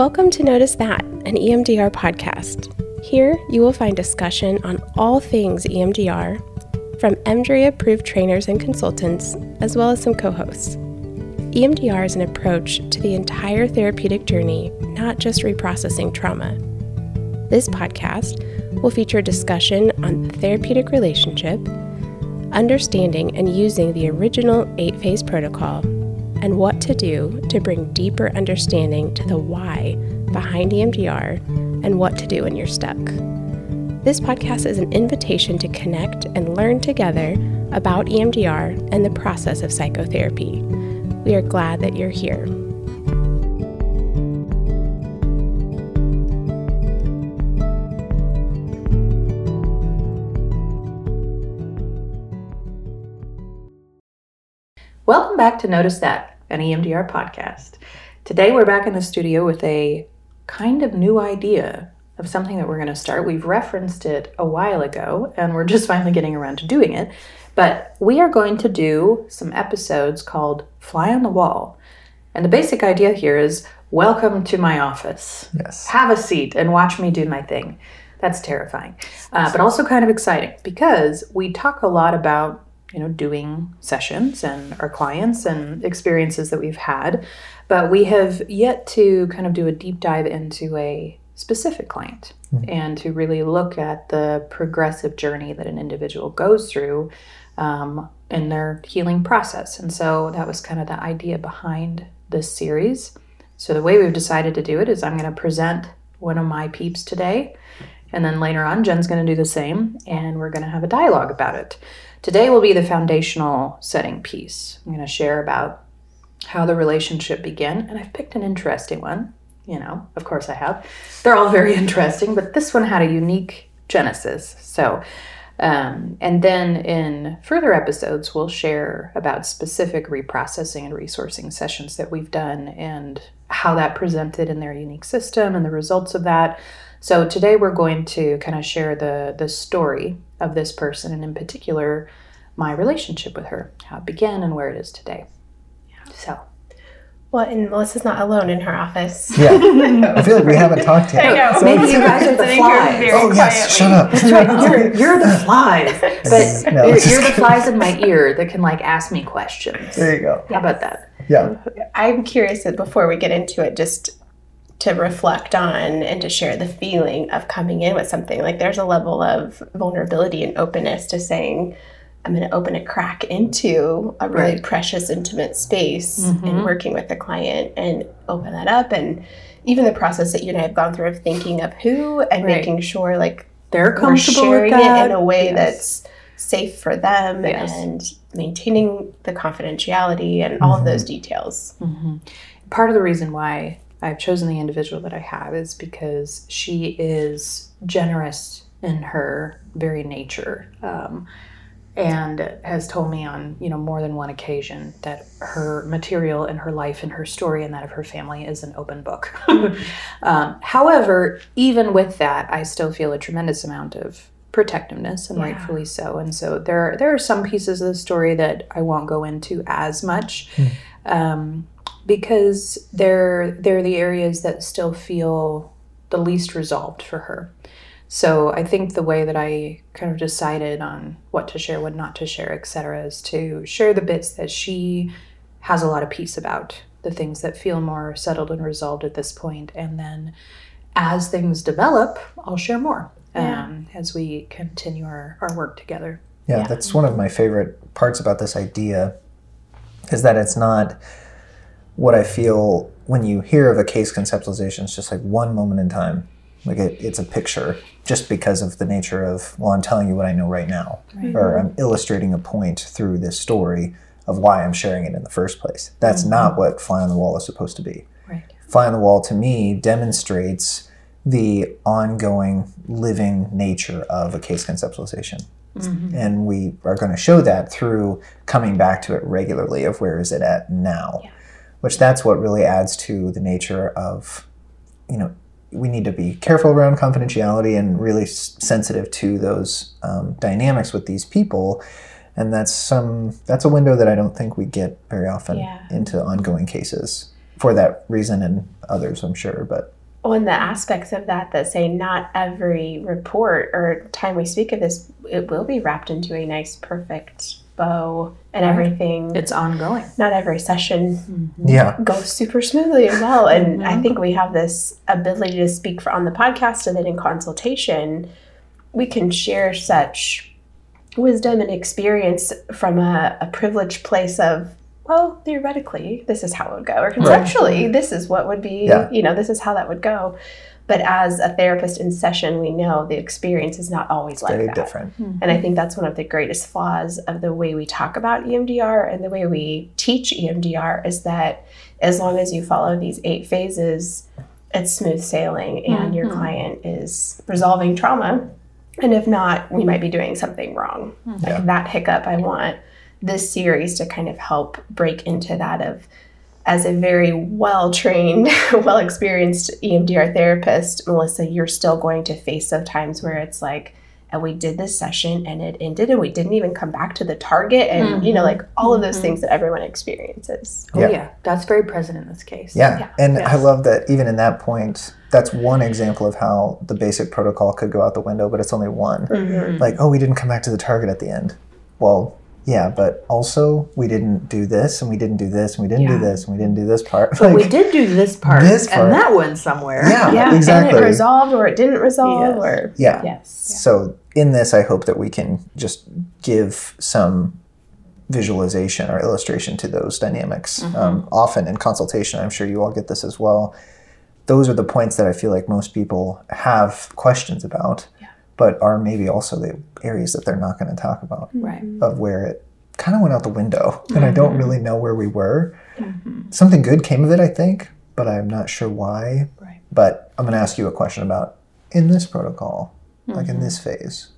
Welcome to Notice That, an EMDR podcast. Here you will find discussion on all things EMDR from EMDRIA approved trainers and consultants, as well as some co hosts. EMDR is an approach to the entire therapeutic journey, not just reprocessing trauma. This podcast will feature discussion on the therapeutic relationship, understanding and using the original eight phase protocol, and what to do to bring deeper understanding to the why behind EMDR and what to do when you're stuck. This podcast is an invitation to connect and learn together about EMDR and the process of psychotherapy. We are glad that you're here. Welcome back to Notice That, an EMDR podcast. Today we're back in the studio with a kind of new idea of something that we're going to start. We've referenced it a while ago and we're just finally getting around to doing it. But we are going to do some episodes called Fly on the Wall. And the basic idea here is welcome to my office. Yes. Have a seat and watch me do my thing. That's terrifying, uh, but also kind of exciting because we talk a lot about you know doing sessions and our clients and experiences that we've had, but we have yet to kind of do a deep dive into a specific client and to really look at the progressive journey that an individual goes through um, in their healing process. And so that was kind of the idea behind this series. So the way we've decided to do it is I'm going to present one of my peeps today. And then later on, Jen's going to do the same, and we're going to have a dialogue about it. Today will be the foundational setting piece. I'm going to share about how the relationship began, and I've picked an interesting one. You know, of course I have. They're all very interesting, but this one had a unique genesis. So, um, and then in further episodes, we'll share about specific reprocessing and resourcing sessions that we've done and how that presented in their unique system and the results of that. So today we're going to kind of share the the story of this person and in particular my relationship with her, how it began and where it is today. So Well, and Melissa's not alone in her office. Yeah. I feel like we haven't talked yet. I know. So Maybe you guys are the Sitting here flies. Oh yes, quietly. shut up. Right. You're, you're the flies, but No, you're, you're the flies in my ear that can like ask me questions. There you go. How about that? Yeah. I'm curious that before we get into it, just to reflect on and to share the feeling of coming in with something. Like there's a level of vulnerability and openness to saying, I'm going to open a crack into a really Right. precious, intimate space Mhm. and working with the client and open that up. And even the process that you and I have gone through of thinking of who and Right. making sure like They're comfortable sharing it in a way Yes. that's safe for them Yes. and maintaining the confidentiality and all of those details. hmm Part of the reason why I've chosen the individual that I have is because she is generous in her very nature, um, and has told me on you know more than one occasion that her material and her life and her story and that of her family is an open book. um, however, even with that, I still feel a tremendous amount of protectiveness, and Yeah. rightfully so. And so there there are some pieces of the story that I won't go into as much um, because they're they're the areas that still feel the least resolved for her. So I think the way that I kind of decided on what to share, what not to share, etc., is to share the bits that she has a lot of peace about, the things that feel more settled and resolved at this point, and then as things develop, I'll share more Yeah. um, as we continue our, our work together. Yeah, Yeah. that's one of my favorite parts about this idea is that it's not what I feel when you hear of a case conceptualization, it's just like one moment in time. Like it, it's a picture just because of the nature of, well, I'm telling you what I know right now, or I'm illustrating a point through this story of why I'm sharing it in the first place. That's mm-hmm. not what Fly on the Wall is supposed to be. Right. Fly on the Wall to me demonstrates the ongoing living nature of a case conceptualization. Mm-hmm. And we are going to show that through coming back to it regularly of where is it at now. Which that's what really adds to the nature of, you know, we need to be careful around confidentiality and really s- sensitive to those um, dynamics with these people. And that's some that's a window that I don't think we get very often Yeah. into ongoing cases. for that reason and others, I'm sure. But on the aspects of that that say not every report or time we speak of this, it will be wrapped into a nice, perfect bow and everything. It's ongoing. not every session yeah, goes super smoothly and well. And I Mhm. think we have this ability to speak for, on the podcast and then in consultation, we can share such wisdom and experience from a, a privileged place of, well, theoretically, this is how it would go, or conceptually, this is what would be, Yeah. you know, this is how that would go. But as a therapist in session, we know the experience is not always like very that. different. And I think that's one of the greatest flaws of the way we talk about EMDR and the way we teach EMDR is that as long as you follow these eight phases, it's smooth sailing and your Mhm. client is resolving trauma. And if not, we might be doing something wrong. Yeah. Like that hiccup, I want this series to kind of help break into that of as a very well trained, well experienced EMDR therapist, Melissa, you're still going to face those times where it's like, and we did this session and it ended and we didn't even come back to the target and you know like all of those Mhm. things that everyone experiences Oh Yeah. yeah, that's very present in this case. Yeah. Yeah. And I love that even in that point, that's one example of how the basic protocol could go out the window, but it's only one. Mhm. Like, oh, we didn't come back to the target at the end. Well, yeah, but also we didn't do this and we didn't do this and we didn't Yeah. do this and we didn't do this part. But we did do this part, This part. and that one somewhere. Yeah. yeah exactly. and it resolved or it didn't resolve Yes. or yeah. yes So in this, I hope that we can just give some visualization or illustration to those dynamics. Um, often in consultation, I'm sure you all get this as well. Those are the points that I feel like most people have questions about, but are maybe also the areas that they're not going to talk about Right. of where it kind of went out the window, and I don't really know where we were. Mm-hmm. Something good came of it, I think, but I'm not sure why. Right. But I'm going to ask you a question about in this protocol, like Mm-hmm. in this phase,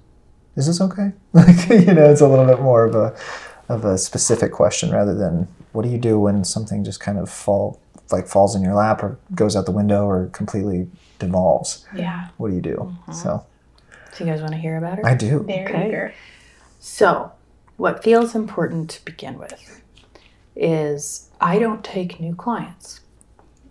is this okay? Like you know, it's a little bit more of a of a specific question rather than what do you do when something just kind of fall like falls in your lap or goes out the window or completely devolves. yeah What do you do? Mm-hmm. So So you guys want to hear about her? I do. very Okay. eager So, what feels important to begin with is I don't take new clients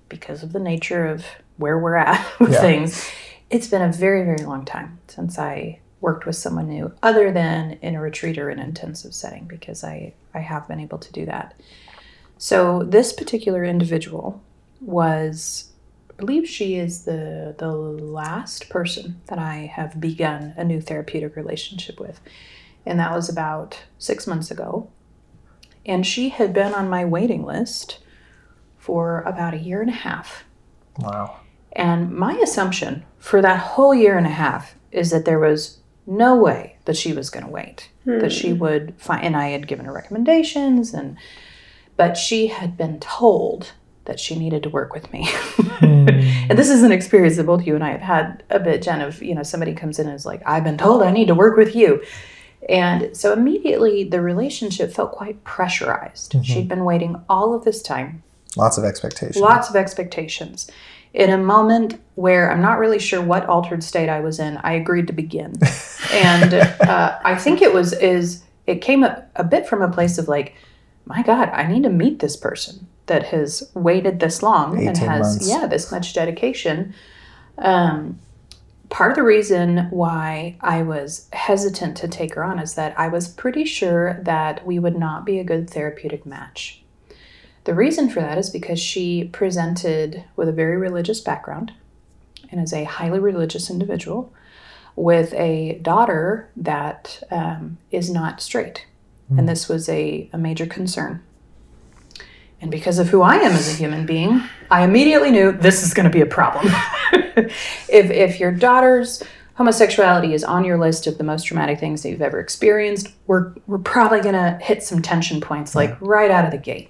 because of the nature of where we're at with Yeah. things. It's been a very, very long time since I worked with someone new, other than in a retreat or an intensive setting, because I, I have been able to do that. So, this particular individual was, I believe she is the, the last person that I have begun a new therapeutic relationship with and that was about six months ago. And she had been on my waiting list for about a year and a half. Wow. And my assumption for that whole year and a half is that there was no way that she was going to wait, that she hmm. would find, and I had given her recommendations, and but she had been told that she needed to work with me. and this is an experience that both you and I have had a bit, Jen, of, you know, somebody comes in and is like, I've been told I need to work with you. And so immediately the relationship felt quite pressurized. She'd been waiting all of this time Lots of expectations. lots of expectations. In a moment where I'm not really sure what altered state I was in, I agreed to begin. and uh, I think it was is it came a, a bit from a place of like, my God, I need to meet this person that has waited this long and has months. yeah this much dedication. Um, part of the reason why I was hesitant to take her on is that I was pretty sure that we would not be a good therapeutic match. The reason for that is because she presented with a very religious background and is a highly religious individual with a daughter that um, is not straight. And this was a, a major concern. And because of who I am as a human being, I immediately knew this is going to be a problem. if, if your daughter's homosexuality is on your list of the most traumatic things that you've ever experienced, we're, we're probably going to hit some tension points like right out of the gate.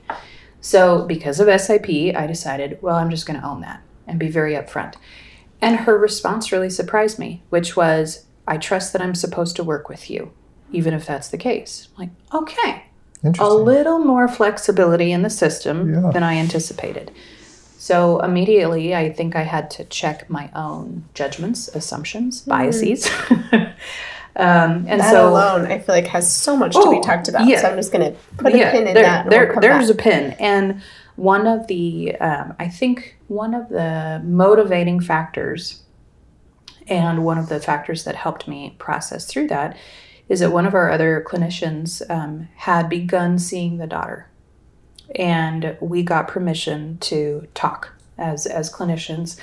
So, because of SIP, I decided, well, I'm just going to own that and be very upfront. And her response really surprised me, which was, I trust that I'm supposed to work with you, even if that's the case. I'm like, okay, a little more flexibility in the system Yeah. than I anticipated. So immediately, I think I had to check my own judgments, assumptions, biases. Um, and that so alone, I feel like has so much to be Oh, talked about. yeah. So I'm just gonna put a pin in there, that. There- we'll there's back. a pin, and one of the um, I think one of the motivating factors, and one of the factors that helped me process through that, is that one of our other clinicians um, had begun seeing the daughter, and we got permission to talk as as clinicians,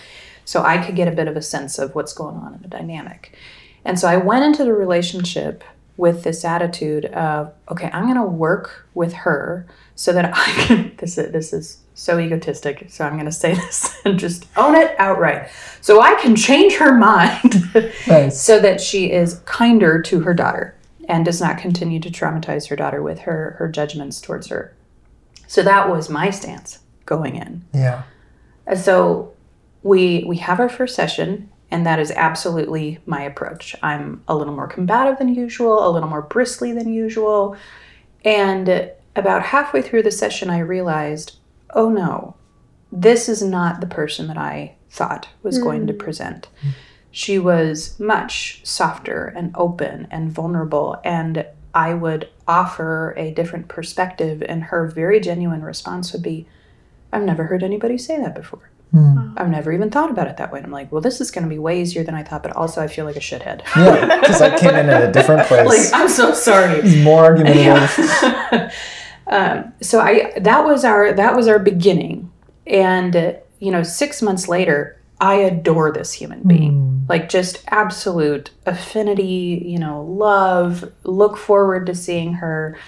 so I could get a bit of a sense of what's going on in the dynamic. And so I went into the relationship with this attitude of, okay, I'm going to work with her so that I can. This is this is so egotistic, so I'm going to say this and just own it outright. So I can change her mind so that she is kinder to her daughter and does not continue to traumatize her daughter with her her judgments towards her. So that was my stance going in. Yeah. And so we we have our first session and that is absolutely my approach. I'm a little more combative than usual, a little more bristly than usual. And about halfway through the session I realized, "Oh no. This is not the person that I thought was going to mm. present." Mm. She was much softer and open and vulnerable and I would offer a different perspective and her very genuine response would be, I've never heard anybody say that before. Hmm. I've never even thought about it that way. And I'm like, well, this is going to be way easier than I thought, but also I feel like a shithead. Yeah. Because I came in at a different place. like, place. I'm so sorry. more argumentative. um, so I that was our that was our beginning, and uh, you know, six months later, I adore this human being. Like just absolute affinity, you know, love. Look forward to seeing her.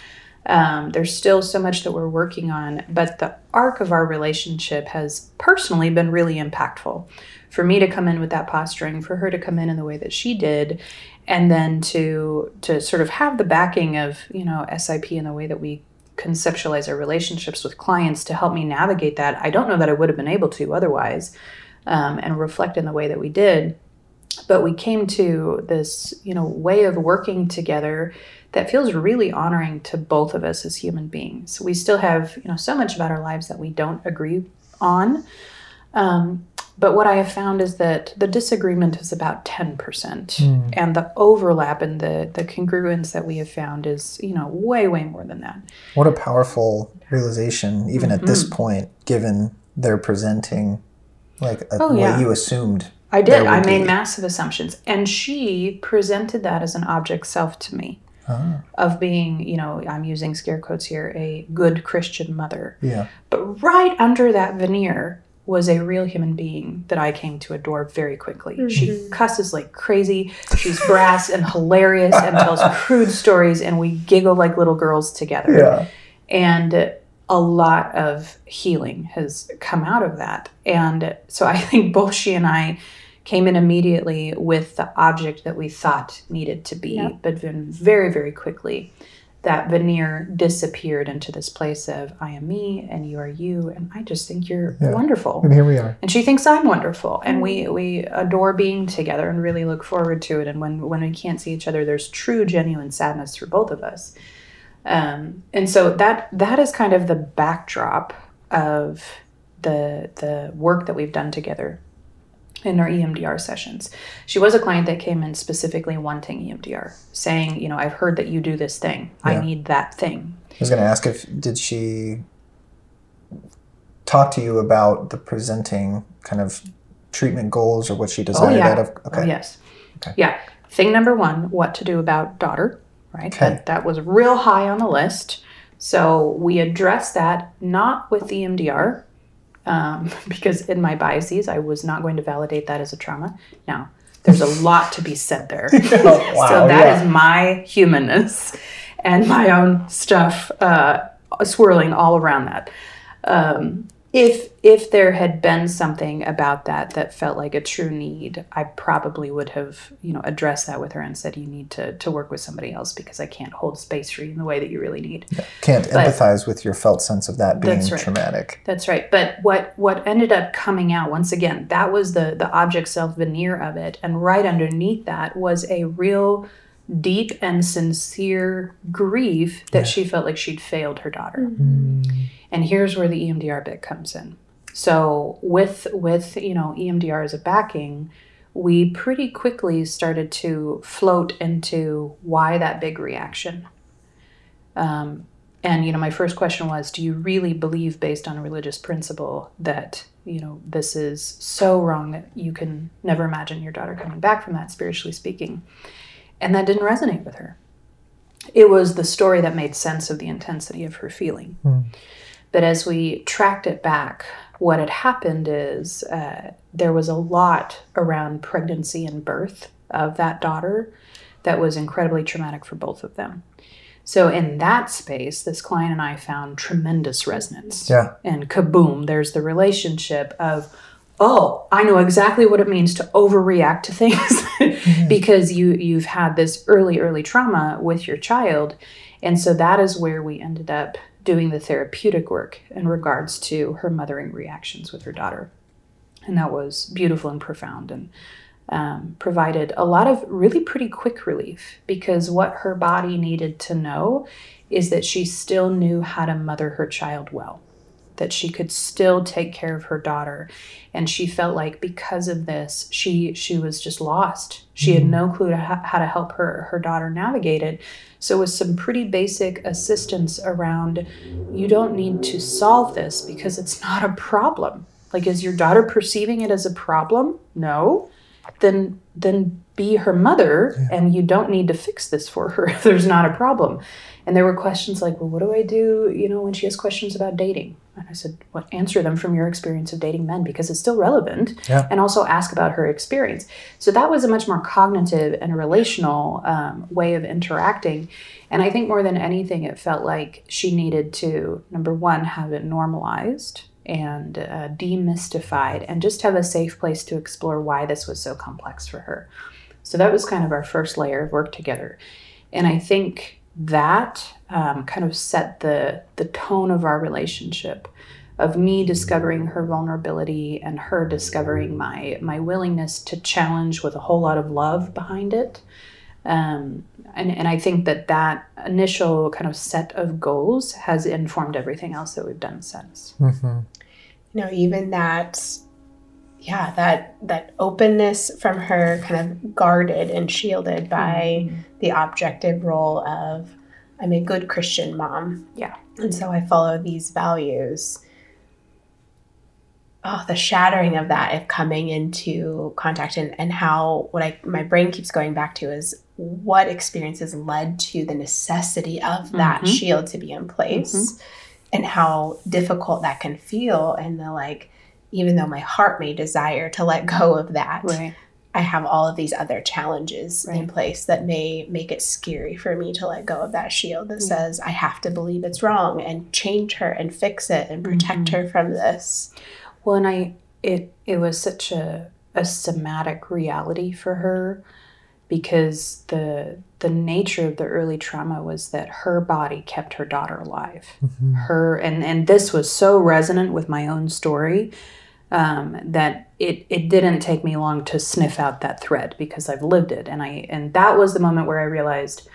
Um, there's still so much that we're working on, but the arc of our relationship has personally been really impactful. For me to come in with that posturing, for her to come in in the way that she did, and then to to sort of have the backing of you know SIP in the way that we conceptualize our relationships with clients to help me navigate that. I don't know that I would have been able to otherwise, um, and reflect in the way that we did. But we came to this you know way of working together that feels really honoring to both of us as human beings. We still have you know so much about our lives that we don't agree on. Um, but what i have found is that the disagreement is about 10% and the overlap and the the congruence that we have found is you know way way more than that. What a powerful realization, even at Mm-hmm. this point, given they're presenting like a, Oh, yeah. what you assumed. I did. I made be. massive assumptions. And she presented that as an object self to me Ah, of being, you know, I'm using scare quotes here, a good Christian mother. yeah. But right under that veneer was a real human being that I came to adore very quickly. She cusses like crazy. She's brass and hilarious and tells crude stories, and we giggle like little girls together Yeah. and a lot of healing has come out of that and so i think both she and i came in immediately with the object that we thought needed to be Yep. but then very very quickly that veneer disappeared into this place of i am me and you are you and i just think you're Yeah. wonderful And here we are. and she thinks I'm wonderful, and we mm-hmm. we adore being together and really look forward to it. And when when we can't see each other, there's true, genuine sadness for both of us. Um, and so that that is kind of the backdrop of the the work that we've done together in our EMDR sessions. She was a client that came in specifically wanting EMDR, saying, you know, I've heard that you do this thing. I need that thing. I was going to ask if did she talk to you about the presenting kind of treatment goals or what she desired yeah. out of? Oh, Okay. yes. Okay. Yeah. Thing number one, what to do about daughter, right? Okay. That, that was real high on the list. So we addressed that not with the EMDR, um, because in my biases, I was not going to validate that as a trauma. Now, there's a lot to be said there. Oh, wow, so that is yeah. my humanness and my own stuff uh, swirling all around that. Um, if if there had been something about that that felt like a true need, I probably would have you know addressed that with her and said you need to to work with somebody else because I can't hold space for you in the way that you really need. Can't But- empathize with your felt sense of that being That's right. traumatic. That's right. But what what ended up coming out once again, that was the the object self veneer of it, and right underneath that was a real deep and sincere grief that she felt like she'd failed her daughter. And here's where the EMDR bit comes in. So with with you know EMDR as a backing, we pretty quickly started to float into why that big reaction. Um, and you know, my first question was, do you really believe, based on a religious principle, that you know this is so wrong that you can never imagine your daughter coming back from that, spiritually speaking? And that didn't resonate with her. It was the story that made sense of the intensity of her feeling. Mm. But as we tracked it back, what had happened is uh, there was a lot around pregnancy and birth of that daughter that was incredibly traumatic for both of them. So in that space, this client and I found tremendous resonance. Yeah. And kaboom, there's the relationship of, oh, I know exactly what it means to overreact to things mm-hmm. because you you've had this early, early trauma with your child. And so that is where we ended up doing the therapeutic work in regards to her mothering reactions with her daughter. And that was beautiful and profound and um, provided a lot of really pretty quick relief because what her body needed to know is that she still knew how to mother her child well, that she could still take care of her daughter. And she felt like because of this, she she was just lost. She had mm-hmm. no clue to how to help her her daughter navigate it. So with some pretty basic assistance around, you don't need to solve this because it's not a problem. Like, is your daughter perceiving it as a problem? No then then be her mother yeah. and you don't need to fix this for her if there's not a problem and there were questions like well what do i do you know when she has questions about dating and i said well answer them from your experience of dating men because it's still relevant yeah. and also ask about her experience so that was a much more cognitive and relational um, way of interacting and i think more than anything it felt like she needed to number one have it normalized and uh, demystified and just have a safe place to explore why this was so complex for her. So that was kind of our first layer of work together. And I think that um, kind of set the, the tone of our relationship of me discovering her vulnerability and her discovering my my willingness to challenge with a whole lot of love behind it um, and, and I think that that initial kind of set of goals has informed everything else that we've done since. Mm-hmm. You know, even that, yeah, that that openness from her, kind of guarded and shielded by mm-hmm. the objective role of I'm a good Christian mom. Yeah, and so I follow these values. Oh, the shattering of that if coming into contact and, and how what I my brain keeps going back to is what experiences led to the necessity of that mm-hmm. shield to be in place mm-hmm. and how difficult that can feel and the like even though my heart may desire to let go of that right. i have all of these other challenges right. in place that may make it scary for me to let go of that shield that mm-hmm. says i have to believe it's wrong and change her and fix it and protect mm-hmm. her from this well and i it it was such a a somatic reality for her because the the nature of the early trauma was that her body kept her daughter alive. Mm-hmm. Her and and this was so resonant with my own story um, that it it didn't take me long to sniff out that thread because I've lived it. And I and that was the moment where I realized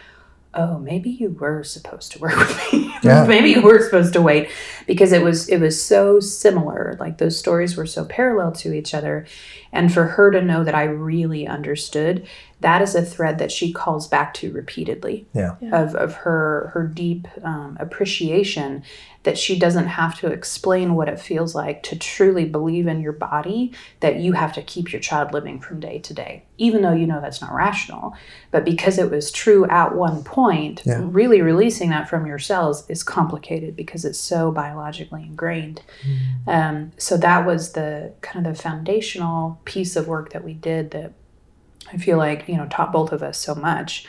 oh maybe you were supposed to work with me. Yeah. maybe you were supposed to wait because it was it was so similar. Like those stories were so parallel to each other. And for her to know that i really understood that is a thread that she calls back to repeatedly yeah. of, of her her deep um, appreciation that she doesn't have to explain what it feels like to truly believe in your body that you have to keep your child living from day to day even though you know that's not rational but because it was true at one point yeah. really releasing that from your cells is complicated because it's so biologically ingrained mm. um, so that was the kind of the foundational piece of work that we did that I feel like, you know, taught both of us so much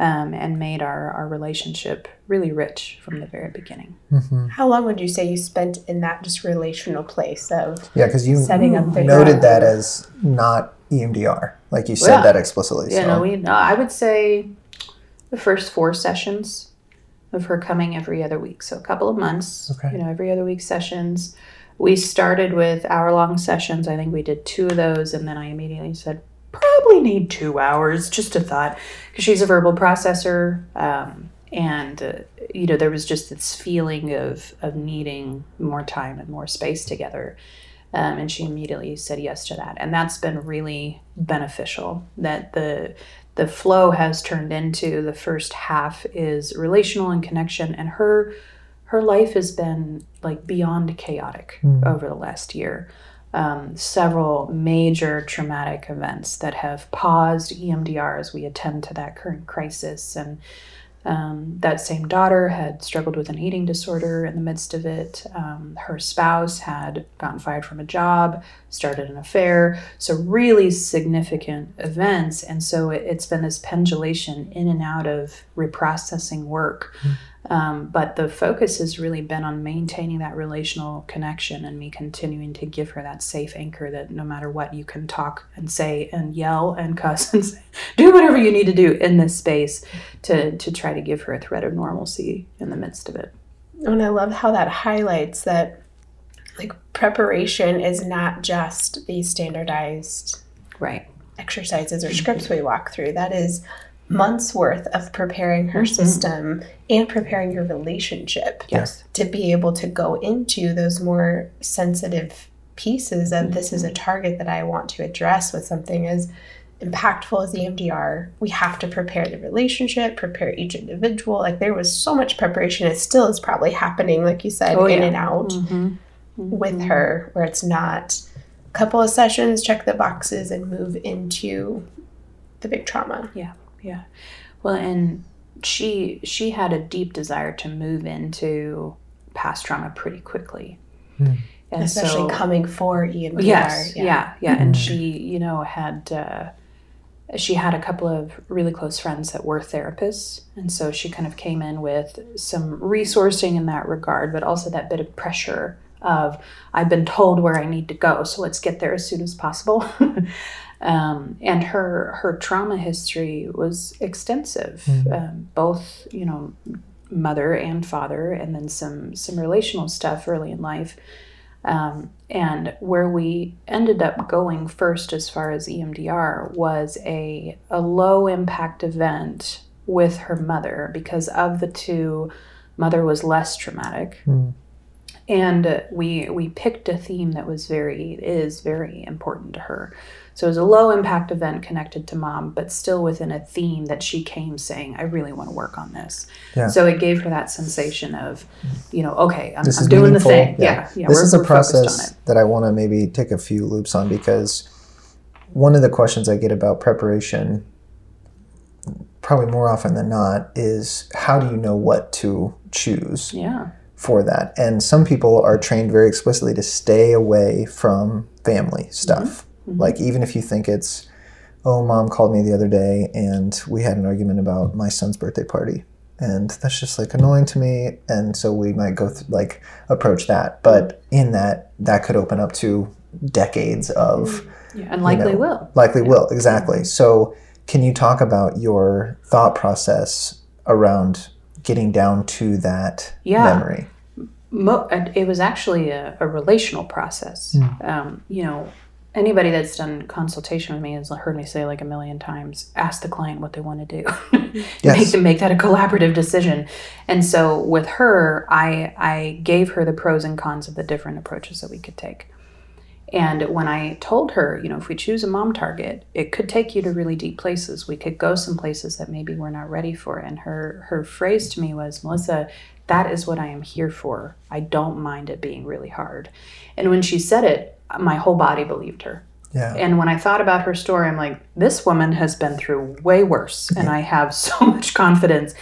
um, and made our, our relationship really rich from the very beginning. Mm-hmm. How long would you say you spent in that just relational place of yeah? Because you setting up the noted that as not EMDR, like you said yeah. that explicitly. Yeah, so. no, we. No, I would say the first four sessions of her coming every other week, so a couple of months. Okay. You know, every other week sessions. We started with hour long sessions. I think we did two of those, and then I immediately said, probably need two hours, just a thought, because she's a verbal processor. Um, and, uh, you know, there was just this feeling of, of needing more time and more space together. Um, and she immediately said yes to that. And that's been really beneficial that the the flow has turned into the first half is relational and connection and her her life has been like beyond chaotic Mm. over the last year um, several major traumatic events that have paused EMDR as we attend to that current crisis. And um, that same daughter had struggled with an eating disorder in the midst of it. Um, her spouse had gotten fired from a job, started an affair. So, really significant events. And so, it, it's been this pendulation in and out of reprocessing work. Um, but the focus has really been on maintaining that relational connection and me continuing to give her that safe anchor that no matter what, you can talk and say and yell and cuss and say, do whatever you need to do in this space to, to try to give her a thread of normalcy in the midst of it. And I love how that highlights that like preparation is not just the standardized Right. exercises or scripts we walk through. That is months worth of preparing her Mhm. system and preparing your relationship Yes. to be able to go into those more sensitive pieces of this is a target that I want to address with something as impactful as EMDR. We have to prepare the relationship, prepare each individual. Like there was so much preparation. It still is probably happening, like you said, Oh, in yeah. and out Mm-hmm. with her, where it's not a couple of sessions, check the boxes, and move into the big trauma. Yeah. Yeah well, and she she had a deep desire to move into past trauma pretty quickly. Hmm. And Especially so- coming for EMDR. Yes, yeah, yeah, And Mhm. she, you know, had uh, she had a couple of really close friends that were therapists, and so she kind of came in with some resourcing in that regard, but also that bit of pressure of I've been told where I need to go, so let's get there as soon as possible. um, and her her trauma history was extensive, Mhm. um, both you know mother and father, and then some some relational stuff early in life. Um, and where we ended up going first as far as EMDR was a, a low impact event with her mother because of the two, mother was less traumatic. Mm. And we we picked a theme that was very is very important to her. So it was a low impact event connected to mom, but still within a theme that she came saying, "I really want to work on this." Yeah. So it gave her that sensation of, you know, okay, I'm, I'm doing the thing. Yeah. Yeah, yeah. this is a we're focused on process that I want to maybe take a few loops on because one of the questions I get about preparation, probably more often than not, is how do you know what to choose Yeah. for that? And some people are trained very explicitly to stay away from family stuff. Mm-hmm. Mhm. Like, even if you think it's, oh, mom called me the other day and we had an argument about my son's birthday party. And that's just like annoying to me. And so we might go th- like approach that. But in that, that could open up to decades of Yeah, and likely know, will. likely will exactly so can you talk about your thought process around getting down to that Yeah. memory Mo- it was actually a, a relational process. Um, you know, anybody that's done consultation with me has heard me say like a million times, ask the client what they want to do. make them make that a collaborative decision. And so with her, I I gave her the pros and cons of the different approaches that we could take. And when I told her, you know, if we choose a mom target, it could take you to really deep places. We could go some places that maybe we're not ready for. And her her phrase to me was, Melissa, that is what I am here for. I don't mind it being really hard. And when she said it, my whole body believed her. yeah And when I thought about her story, I'm like, this woman has been through way worse, and I have so much confidence.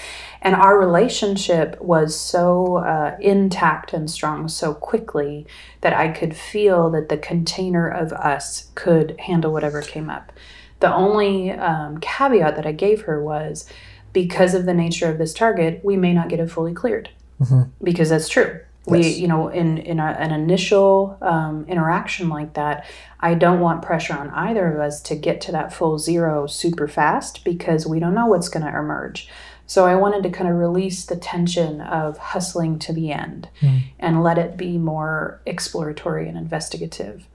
And our relationship was so uh, intact and strong so quickly that I could feel that the container of us could handle whatever came up. The only um, caveat that I gave her was because of the nature of this target, we may not get it fully cleared. Mhm. Because that's true. We, Yes. you know, in in a, an initial um, interaction like that, I don't want pressure on either of us to get to that full zero super fast because we don't know what's going to emerge. So I wanted to kind of release the tension of hustling to the end Mm. and let it be more exploratory and investigative.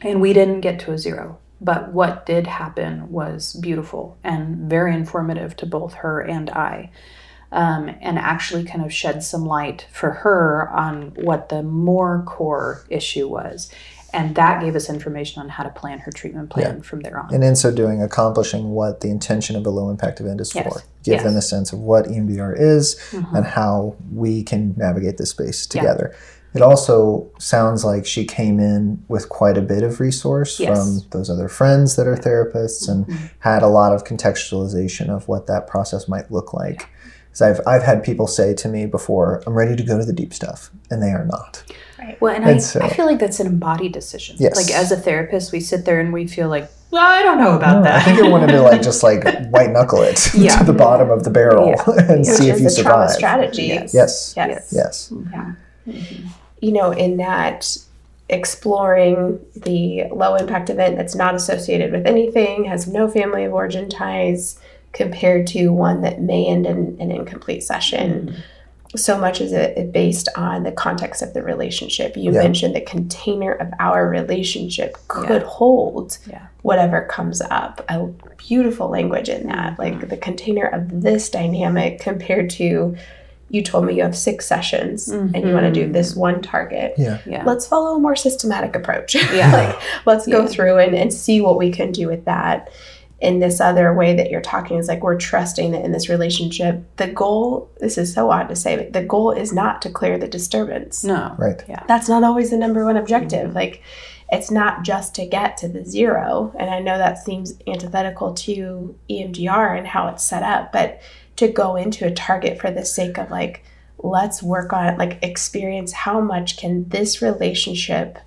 And we didn't get to a zero, but what did happen was beautiful and very informative to both her and I. Um, and actually kind of shed some light for her on what the more core issue was. And that gave us information on how to plan her treatment plan from there on. And in so doing, accomplishing what the intention of a low impact event is Yes. for. Give Yes. them a sense of what EMDR is Mhm. and how we can navigate this space together. It also sounds like she came in with quite a bit of resource Yes. from those other friends that are therapists and Mhm. had a lot of contextualization of what that process might look like. Because I've, I've had people say to me before, I'm ready to go to the deep stuff, and they are not. Right. Well, and, I, so- I feel like that's an embodied decision. Yes. Like as a therapist, we sit there and we feel like, well, I don't know about that. I think I wanted to like just like white knuckle it Yeah. to the bottom of the barrel and Which see if you a survive. strategy. Yes. Yes. Yes. Yes. Yeah. Mm-hmm. You know, in that exploring the low impact event that's not associated with anything, has no family of origin ties, compared to one that may end in an incomplete session. Mm-hmm. So much is it it based on the context of the relationship. You Yeah. mentioned the container of our relationship could Yeah. hold Yeah. whatever comes up. A beautiful language in that, mm-hmm. like the container of this dynamic compared to you told me you have six sessions and you want to do mm-hmm. this one target. Yeah. Yeah. Let's follow a more systematic approach. Yeah. like let's go through and, and see what we can do with that. In this other way that you're talking is like we're trusting that in this relationship, the goal, this is so odd to say, but the goal is not to clear the disturbance no. Right. Yeah. That's not always the number one objective. Like, it's not just to get to the zero. And I know that seems antithetical to EMDR and how it's set up, but to go into a target for the sake of like, let's work on it like experience how much can this relationship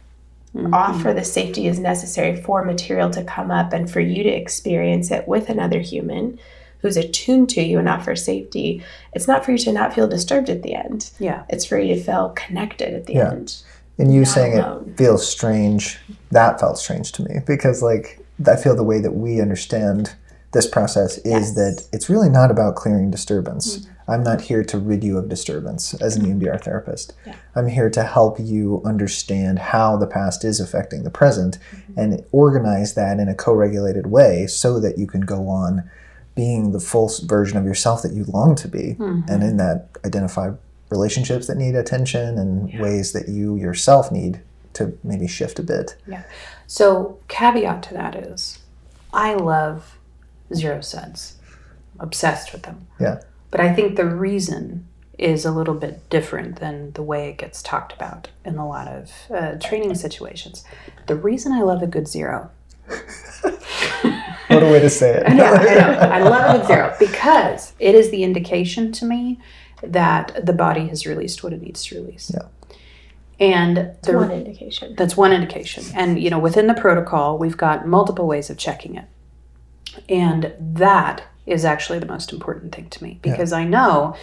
Mhm. offer the safety is necessary for material to come up and for you to experience it with another human who's attuned to you and offer safety. It's not for you to not feel disturbed at the end. Yeah. It's for you to feel connected at the Yeah. end. And you Not saying alone. it feels strange, that felt strange to me because, like, I feel the way that we understand this process is Yes. that it's really not about clearing disturbance. Mm-hmm. I'm not here to rid you of disturbance as an E EMDR therapist. Yeah. I'm here to help you understand how the past is affecting the present Mm-hmm. and organize that in a co regulated way so that you can go on being the full version of yourself that you long to be. Mhm. And in that, identify relationships that need attention and ways that you yourself need to maybe shift a bit. Yeah. So, caveat to that is I love zero sense, obsessed with them. Yeah. But I think the reason is a little bit different than the way it gets talked about in a lot of uh, training situations. The reason I love a good zero What a way to say it. I know, I know. I love a good zero because it is the indication to me that the body has released what it needs to release. Yeah. And It's the, one indication. that's one indication. And you know, within the protocol, we've got multiple ways of checking it. And that is actually the most important thing to me. Because I know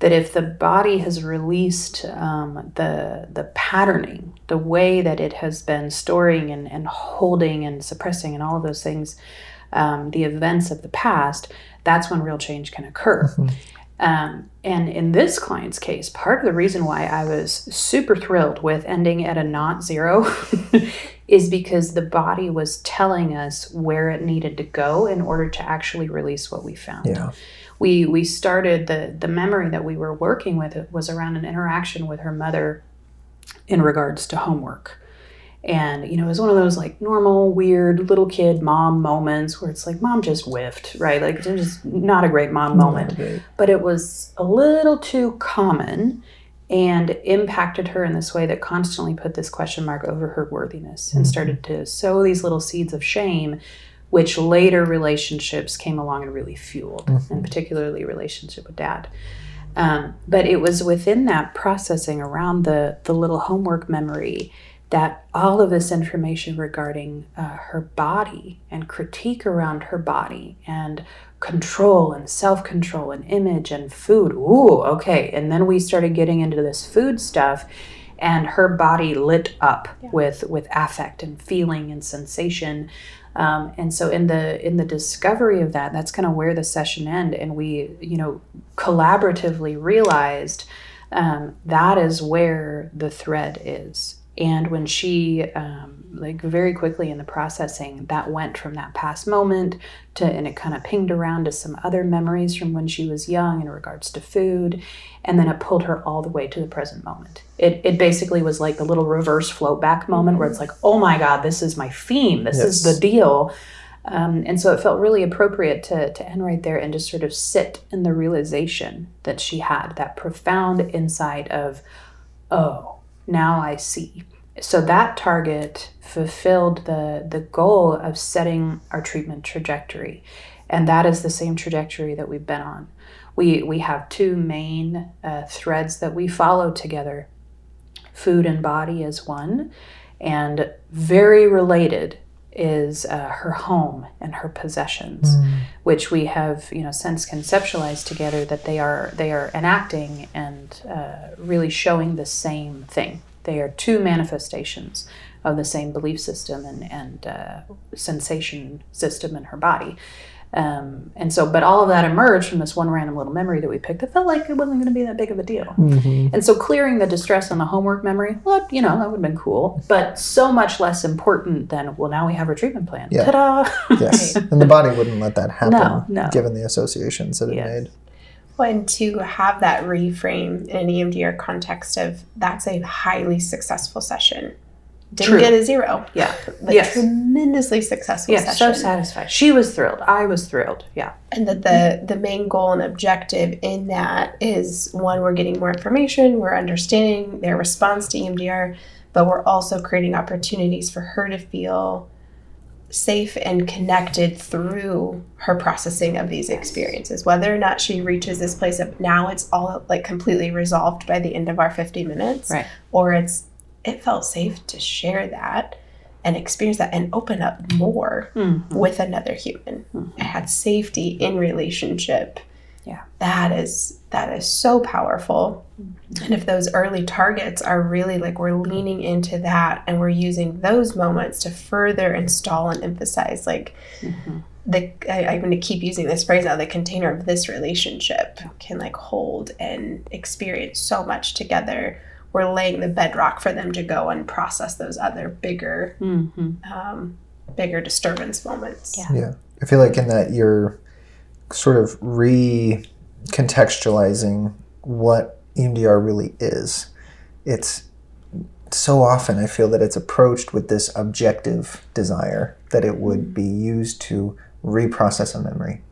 that if the body has released um, the the patterning, the way that it has been storing and, and holding and suppressing and all of those things, um, the events of the past, that's when real change can occur. Um, and in this client's case, part of the reason why I was super thrilled with ending at a not zero is because the body was telling us where it needed to go in order to actually release what we found. Yeah. We we started the the memory that we were working with it was around an interaction with her mother in regards to homework. And you know, it was one of those like normal, weird little kid mom moments where it's like mom just whiffed, right? Like it's just not a great mom moment Great. but it was a little too common and impacted her in this way that constantly put this question mark over her worthiness and started to sow these little seeds of shame which later relationships came along and really fueled and particularly relationship with dad. Um, but it was within that processing around the the little homework memory that all of this information regarding uh, her body and critique around her body and control and self control and image and food. Ooh, okay. And then we started getting into this food stuff and her body lit up with with affect and feeling and sensation um, and so in the in the discovery of that that's kind of where the session ended and we you know collaboratively realized um, that is where the thread is and when she um, like very quickly in the processing that went from that past moment to and it kind of pinged around to some other memories from when she was young in regards to food. And then it pulled her all the way to the present moment. It, it basically was like the little reverse float back moment where it's like oh my god this is my theme. This is the deal. Um, and so it felt really appropriate to, to end right there and just sort of sit in the realization that she had that profound insight of oh now i see. So that target fulfilled the the goal of setting our treatment trajectory. And that is the same trajectory that we've been on. We we have two main uh, threads that we follow together. Food and body is one and very related is uh, her home and her possessions which we have you know since conceptualized together that they are they are enacting and uh, really showing the same thing. They are two manifestations of the same belief system and, and uh, sensation system in her body um, and so but all of that emerged from this one random little memory that we picked that felt like it wasn't going to be that big of a deal and so clearing the distress on the homework memory, well, you know, that would have been cool, but so much less important than, well, now we have our treatment plan. Yeah. Ta-da! Yes. and the body wouldn't let that happen No, no. given the associations that it Yes. made. Well, and to have that reframe in an EMDR context of that's a highly successful session. Didn't True. get a zero. yeah. But Yes. tremendously successful Yeah, so satisfied. She was thrilled. I was thrilled. Yeah. and that the the main goal and objective in that is one we're getting more information we're understanding their response to emdr but we're also creating opportunities for her to feel safe and connected through her processing of these experiences whether or not she reaches this place of now it's all like completely resolved by the end of our 50 minutes Right. or it's it felt safe to share that and experience that and open up more Mhm. with another human. I had safety in relationship. Yeah. That is that is so powerful. And if those early targets are really like we're leaning into that and we're using those moments to further install and emphasize like Mhm. the I, I'm going to keep using this phrase now the container of this relationship can like hold and experience so much together we're laying the bedrock for them to go and process those other bigger Mhm. um, bigger disturbance moments Yeah. Yeah. I feel like in that you're sort of re contextualizing what EMDR really is. It's so often I feel that it's approached with this objective desire that it would be used to reprocess a memory.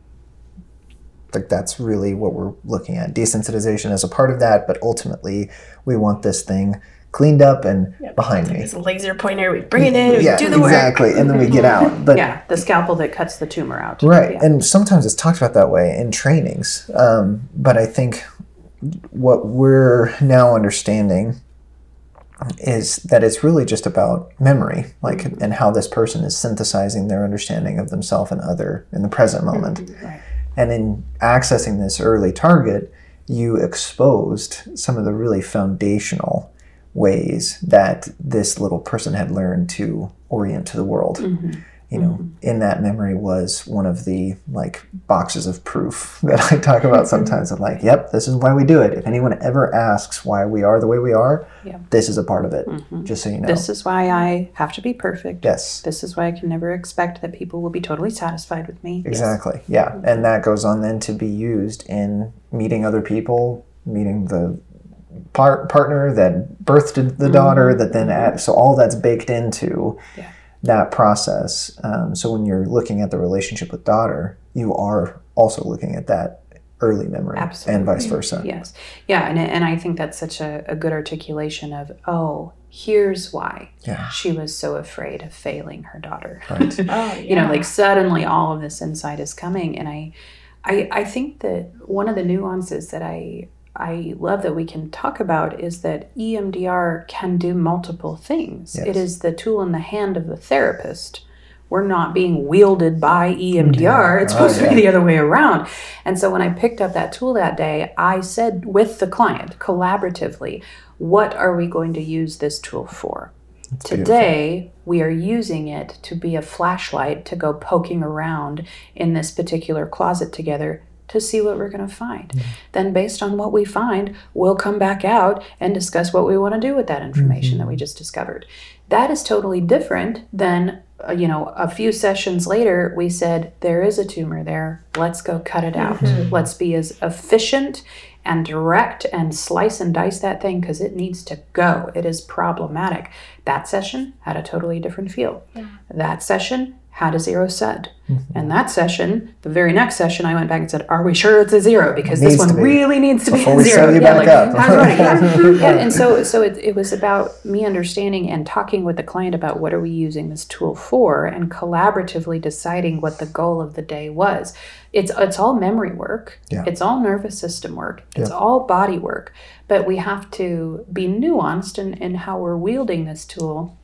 Like that's really what we're looking at. Desensitization is a part of that, but ultimately we want this thing cleaned up and Yep. behind me. It's a laser pointer. We bring it in. We yeah, do the work. exactly, and then we get out. But Yeah. The scalpel that cuts the tumor out. Right. Yeah. And sometimes it's talked about that way in trainings. Um, but I think what we're now understanding is that it's really just about memory, like, and how this person is synthesizing their understanding of themselves and other in the present moment. Right. And in accessing this early target, you exposed some of the really foundational ways that this little person had learned to orient to the world. Mhm. You know, mm-hmm. in that memory was one of the like boxes of proof that I talk about mm-hmm. sometimes. Of like, yep, this is why we do it. If anyone ever asks why we are the way we are, Yeah. this is a part of it. Mhm. Just so you know. This is why I have to be perfect. yes. This is why I can never expect that people will be totally satisfied with me. Exactly. Yeah. Mm-hmm. And that goes on then to be used in meeting other people, meeting the par- partner that birthed the daughter, that then add, so all that's baked into Yeah. That process. Um, so when you're looking at the relationship with daughter, you are also looking at that early memory and vice versa. Yes. Yeah. And, and I think that's such a, a good articulation of, oh, here's why Yeah. she was so afraid of failing her daughter. Right. Oh, you know, like suddenly all of this insight is coming. And I, I, I think that one of the nuances that I, I love that we can talk about is that EMDR can do multiple things. Yes. It is the tool in the hand of the therapist. We're not being wielded by EMDR. Mm-hmm. It's Oh, supposed to be the other way around. And so when I picked up that tool that day, I said with the client collaboratively, what are we going to use this tool for? Today, we are using it to be a flashlight to go poking around in this particular closet together to see what we're going to find. Then, based on what we find, we'll come back out and discuss what we want to do with that information that we just discovered. That is totally different than, uh, you know, a few sessions later, we said, there is a tumor there. Let's go cut it out. Let's be as efficient and direct and slice and dice that thing because it needs to go. It is problematic. That session had a totally different feel. That session had a zero said. Mm-hmm. And that session, the very next session, I went back and said, Are we sure it's a zero? Because this one be. really needs to Before be a zero. set you back up. that's right. Yeah. Yeah, And so so it, it was about me understanding and talking with the client about what are we using this tool for and collaboratively deciding what the goal of the day was. It's it's all memory work. Yeah. It's all nervous system work. It's Yeah. all body work. But we have to be nuanced in, in how we're wielding this tool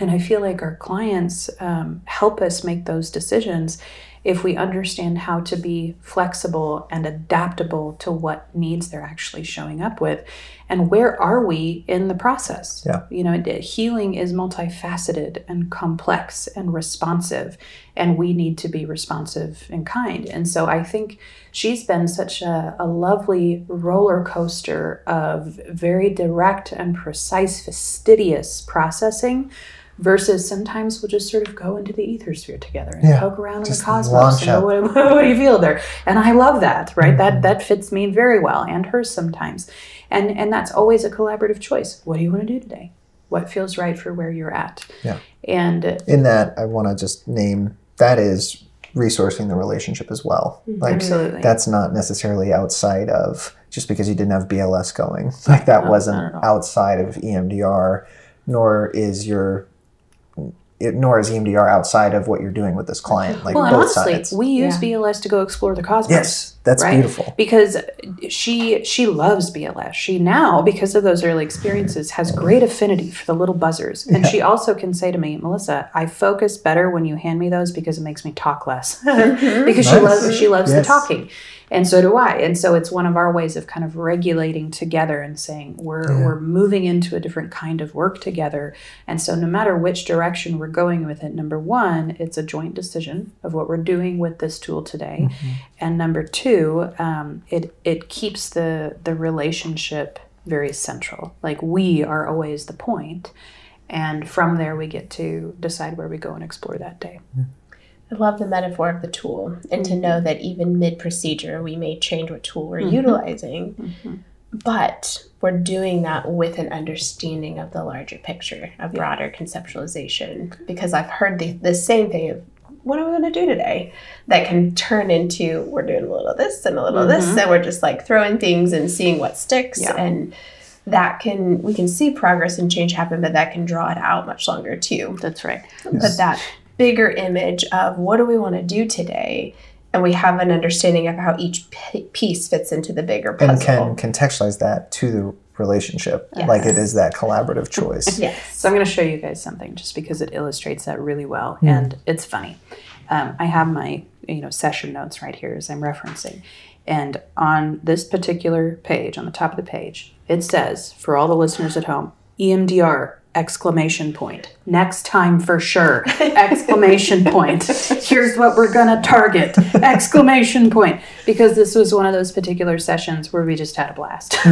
and I feel like our clients um, help us make those decisions if we understand how to be flexible and adaptable to what needs they're actually showing up with. And where are we in the process? Yeah. You know, healing is multifaceted and complex and responsive, and we need to be responsive and kind. And so I think she's been such a, a lovely roller coaster of very direct and precise, fastidious processing versus sometimes we'll just sort of go into the ether sphere together and Yeah, poke around in the cosmos and go, what, what do you feel there? And i love that right? That mm-hmm. that fits me very well and hers sometimes. And and that's always a collaborative choice. What do you want to do today? What feels right for where you're at? Yeah. and in that i want to just name that is resourcing the relationship as well. Mm-hmm. Like absolutely. that's not necessarily outside of just because you didn't have bls going. Like that No, wasn't outside of emdr nor is your nor is emdr outside of what you're doing with this client like well and both honestly sides we use Yeah. bls to go explore the cosmos yes that's right? beautiful because she she loves BLS. She now because of those early experiences has great affinity for the little buzzers, and she also can say to me, Melissa, I focus better when you hand me those because it makes me talk less mm-hmm. because she loves she loves the talking. And so do I. And so it's one of our ways of kind of regulating together and saying we're Yeah. we're moving into a different kind of work together. And so no matter which direction we're going with it, number one, it's a joint decision of what we're doing with this tool today. And number two, um, it it keeps the the relationship very central. Like we are always the point, and from there we get to decide where we go and explore that day. I love the metaphor of the tool and to know that even mid procedure, we may change what tool we're Mhm. utilizing, Mhm. but we're doing that with an understanding of the larger picture, a broader conceptualization. Because I've heard the, the same thing of, what are we going to do today? That can turn into, we're doing a little of this and a little of this, Mhm. and we're just like throwing things and seeing what sticks. Yeah. And that can, we can see progress and change happen, but that can draw it out much longer too That's right. but that bigger image of what do we want to do today and we have an understanding of how each p- piece fits into the bigger puzzle and can contextualize that to the relationship Yes. like it is that collaborative choice yes So I'm going to show you guys something just because it illustrates that really well, Hmm. and it's funny. Um, I have my you know session notes right here as I'm referencing, and on this particular page, on the top of the page, it says for all the listeners at home, EMDR exclamation point. Next time for sure. Exclamation point. Here's what we're gonna target. Exclamation point. Because this was one of those particular sessions where we just had a blast.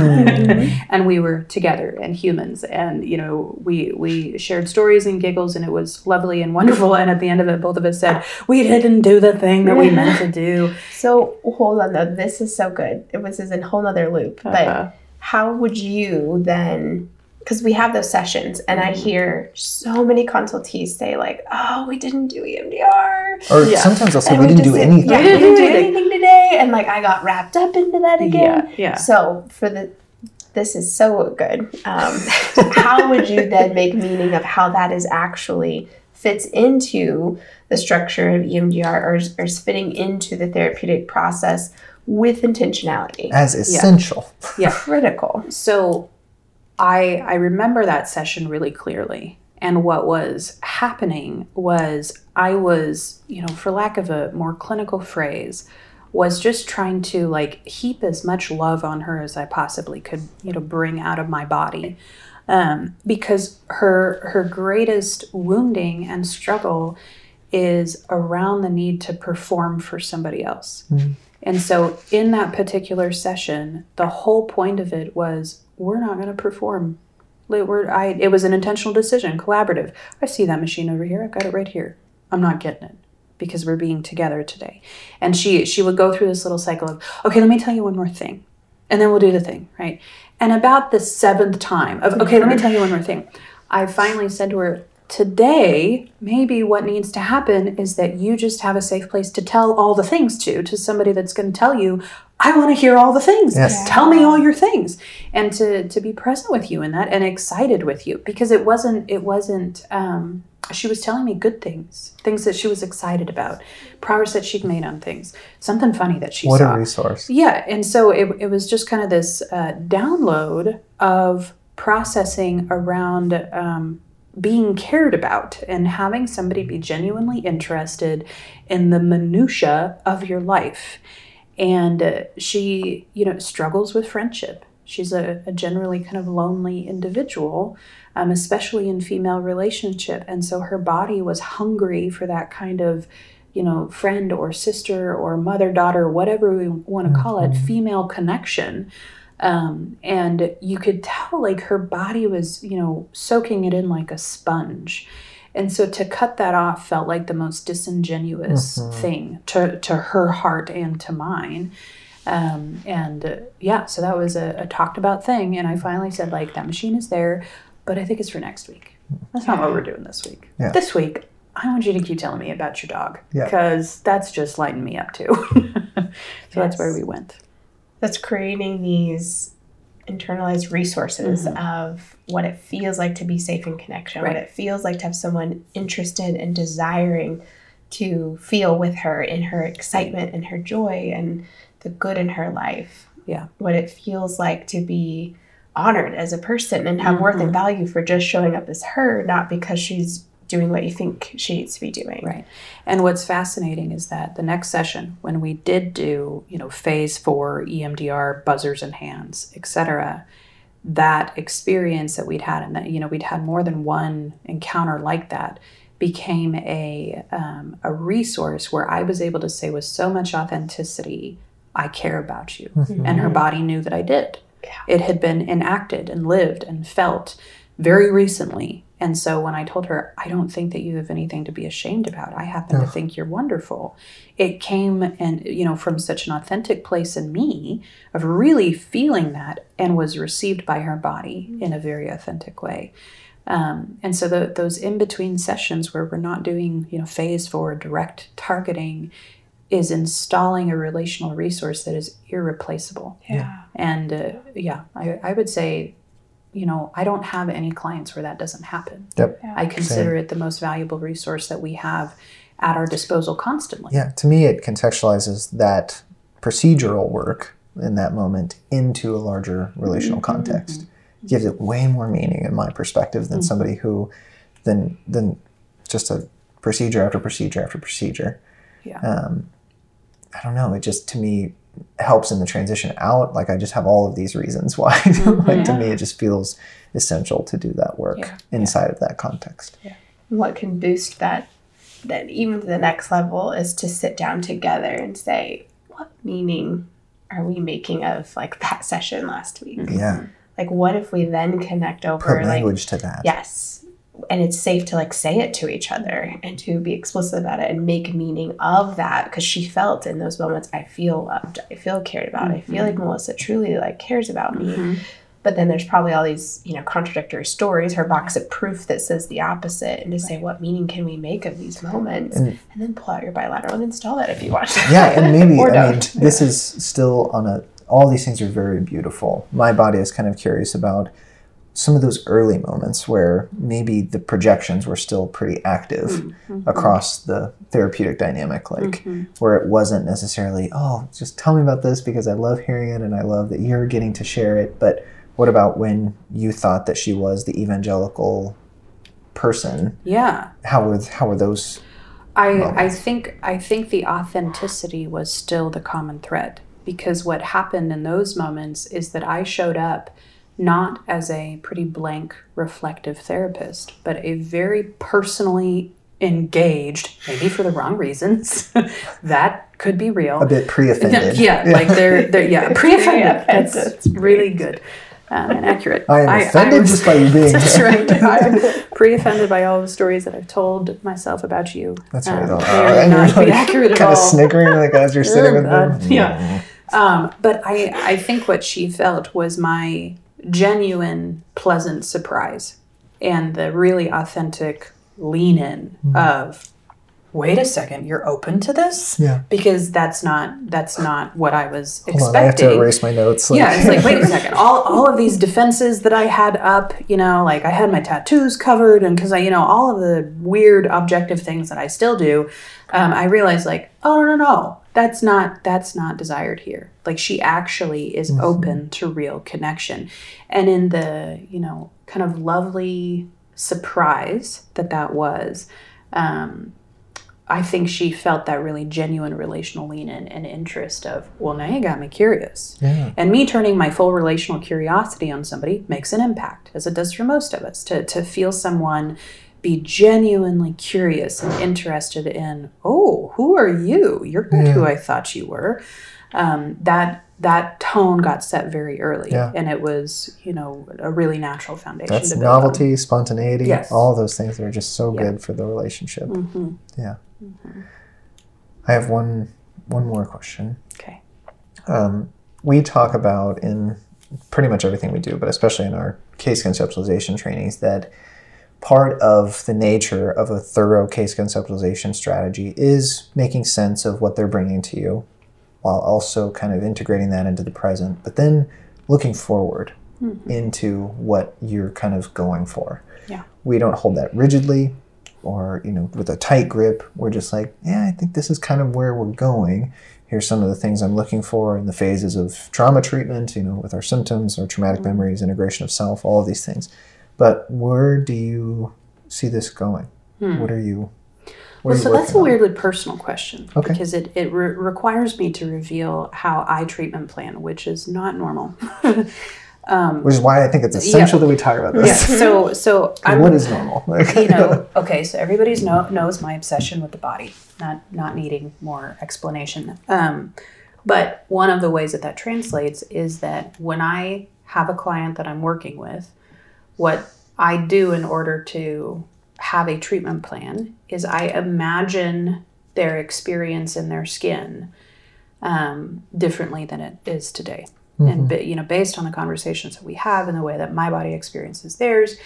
And we were together and humans. And you know we we shared stories and giggles and it was lovely and wonderful. And at the end of it both of us said we didn't do the thing that we meant to do. So hold on though. This is so good. It was in a whole nother loop. But Uh-huh. how would you then because we have those sessions and Mm-hmm. i hear so many consultees say like oh we didn't do emdr or Yeah. sometimes i'll say And we didn't do said, anything yeah, we didn't do anything today and like i got wrapped up into that again yeah yeah So for the this is so good. Um, how would you then make meaning of how that is actually fits into the structure of EMDR or is, or is fitting into the therapeutic process with intentionality? as essential yeah Critical. So I I remember that session really clearly. And what was happening was I was, you know, for lack of a more clinical phrase, was just trying to like heap as much love on her as I possibly could, you know, bring out of my body. Um, because her her greatest wounding and struggle is around the need to perform for somebody else. And so, in that particular session, the whole point of it was we're not going to perform. We're, I, it was an intentional decision, collaborative. I see that machine over here. I've got it right here. I'm not getting it because we're being together today. And she she would go through this little cycle of, okay, let me tell you one more thing, and then we'll do the thing, right? And about the seventh time of, okay, let me tell you one more thing. I finally said to her, today, maybe what needs to happen is that you just have a safe place to tell all the things to, to somebody that's going to tell you, I want to hear all the things. Yes. Tell me all your things. And to, to be present with you in that and excited with you because it wasn't, it wasn't, um, she was telling me good things, things that she was excited about, progress that she'd made on things, something funny that she What saw. a resource. Yeah, and so it, it was just kind of this uh, download of processing around um, being cared about and having somebody be genuinely interested in the minutia of your life. And uh, she, you know, struggles with friendship. She's a, a generally kind of lonely individual, um, especially in female relationship. And so her body was hungry for that kind of you know, friend or sister or mother, daughter, whatever we want to call it, female connection. Um, and you could tell like her body was, you know, soaking it in like a sponge. And so to cut that off felt like the most disingenuous thing to, to her heart and to mine. Um, and uh, yeah, so that was a, a talked about thing. And I finally said, like, that machine is there, but I think it's for next week. That's not what we're doing this week. Yeah. This week, I want you to keep telling me about your dog Yeah. because that's just lighting me up too. so that's where we went. that's creating these internalized resources mm-hmm. of what it feels like to be safe in connection, what it feels like to have someone interested and desiring to feel with her in her excitement and her joy and the good in her life. Yeah. What it feels like to be honored as a person and have worth and mm-hmm. value for just showing up as her, not because she's doing what you think she needs to be doing. Right. And what's fascinating is that the next session, when we did do, you know, phase four, EMDR, buzzers and hands, etc., that experience that we'd had, and that, you know, we'd had more than one encounter like that, became a, um, a resource where I was able to say with so much authenticity, I care about you. And her body knew that I did. It had been enacted and lived and felt very recently. And so when I told her, I don't think that you have anything to be ashamed about, I happen to think you're wonderful. It came and, you know, from such an authentic place in me of really feeling that and was received by her body in a very authentic way. Um, and so the, those in between sessions where we're not doing, you know, phase four direct targeting is installing a relational resource that is irreplaceable. Yeah. And uh, yeah, I, I would say, you know, I don't have any clients where that doesn't happen. Yep. I consider it the most valuable resource that we have at our disposal constantly. Yeah, to me, it contextualizes that procedural work in that moment into a larger relational context. Gives it way more meaning, in my perspective, than somebody who, than than just a procedure after procedure after procedure. Yeah. Um, I don't know. It just to me helps in the transition out. Like I just have all of these reasons why. like to mm-hmm. me, it just feels essential to do that work Yeah. inside of that context. what can boost that that even to the next level is to sit down together and say what meaning are we making of like that session last week Yeah, like what if we then connect put over like language to that. yes and it's safe to like say it to each other and to be explicit about it and make meaning of that because she felt in those moments i feel loved i feel cared about i feel like mm-hmm. melissa truly like cares about me. Mm-hmm. But then there's probably all these you know contradictory stories her box of proof that says the opposite and to say what meaning can we make of these moments and, then pull out your bilateral and install that if you want yeah and maybe Or i mean don't. this is still on a all these things are very beautiful. My body is kind of curious about some of those early moments where maybe the projections were still pretty active Mm-hmm. across the therapeutic dynamic like where it wasn't necessarily oh just tell me about this because i love hearing it and i love that you're getting to share it but what about when you thought that she was the evangelical person Yeah. how were how were those I, I think I think the authenticity was still the common thread because what happened in those moments is that I showed up not as a pretty blank reflective therapist, but a very personally engaged, maybe for the wrong reasons. that could be real. A bit pre-offended. Yeah, like they're they're yeah pre-offended. Pre-offended. That's really good um, and accurate. I am offended was- just by you being That's here. right. I'm pre-offended by all the stories that I've told myself about you. That's Um, right. Oh, they and not you're be like accurate at kind of all. snickering like as you're sitting with God, them. yeah. Um, but I, I think what she felt was my genuine, pleasant surprise and the really authentic lean in Mm-hmm. of, wait a second, you're open to this? Yeah. Because that's not that's not what I was Hold on, I have to erase my notes. like. yeah, it's like, wait a second. All, all of these defenses that I had up, you know, like I had my tattoos covered, and because I, you know, all of the weird objective things that I still do, um, I realized like, oh no, no, no, that's not that's not desired here. Like she actually is open to real connection, and in the you know kind of lovely surprise that that was. Um, I think she felt that really genuine relational lean in and interest of, well, now you got me curious. Yeah. And me turning my full relational curiosity on somebody makes an impact, as it does for most of us. To, to feel someone be genuinely curious and interested in, oh, who are you? You're not who I thought you were. Um, that that tone got set very early, Yeah. and it was, you know, a really natural foundation. That's to build on. novelty, spontaneity, Yes. all those things that are just so Yeah. good for the relationship. Mhm. Yeah. I have one one more question. Okay. Um, we talk about in pretty much everything we do, but especially in our case conceptualization trainings, that part of the nature of a thorough case conceptualization strategy is making sense of what they're bringing to you while also kind of integrating that into the present, but then looking forward mm-hmm. into what you're kind of going for. Yeah. We don't hold that rigidly or, you know, with a tight grip. We're just like, yeah, I think this is kind of where we're going. Here's some of the things I'm looking for in the phases of trauma treatment, you know, with our symptoms, our traumatic mm-hmm. memories, integration of self, all of these things. But where do you see this going? What are you? what Hmm. Well, are you so that's a on? weirdly personal question Okay. because it, it re- requires me to reveal how I treatment plan, which is not normal. Which is why I think it's essential that we talk about this. So, so I'm, what is normal? Like, you know, okay, so everybody's know, knows my obsession with the body, not not needing more explanation. Um, but one of the ways that that translates is that when I have a client that I'm working with, what I do in order to have a treatment plan is I imagine their experience in their skin um, differently than it is today. And you know, based on the conversations that we have and the way that my body experiences theirs,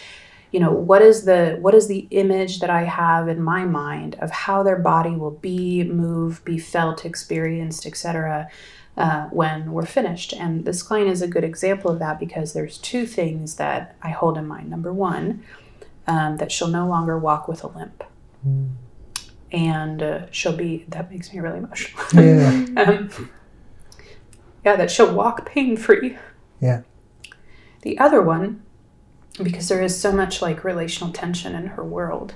you know, what is the what is the image that I have in my mind of how their body will be, move, be felt, experienced, etc. Uh, when we're finished. And this client is a good example of that because there's two things that I hold in mind. Number one, um, that she'll no longer walk with a limp. And uh, she'll be, that makes me really emotional. yeah. um, yeah, that she'll walk pain free. Yeah. The other one, because there is so much like relational tension in her world,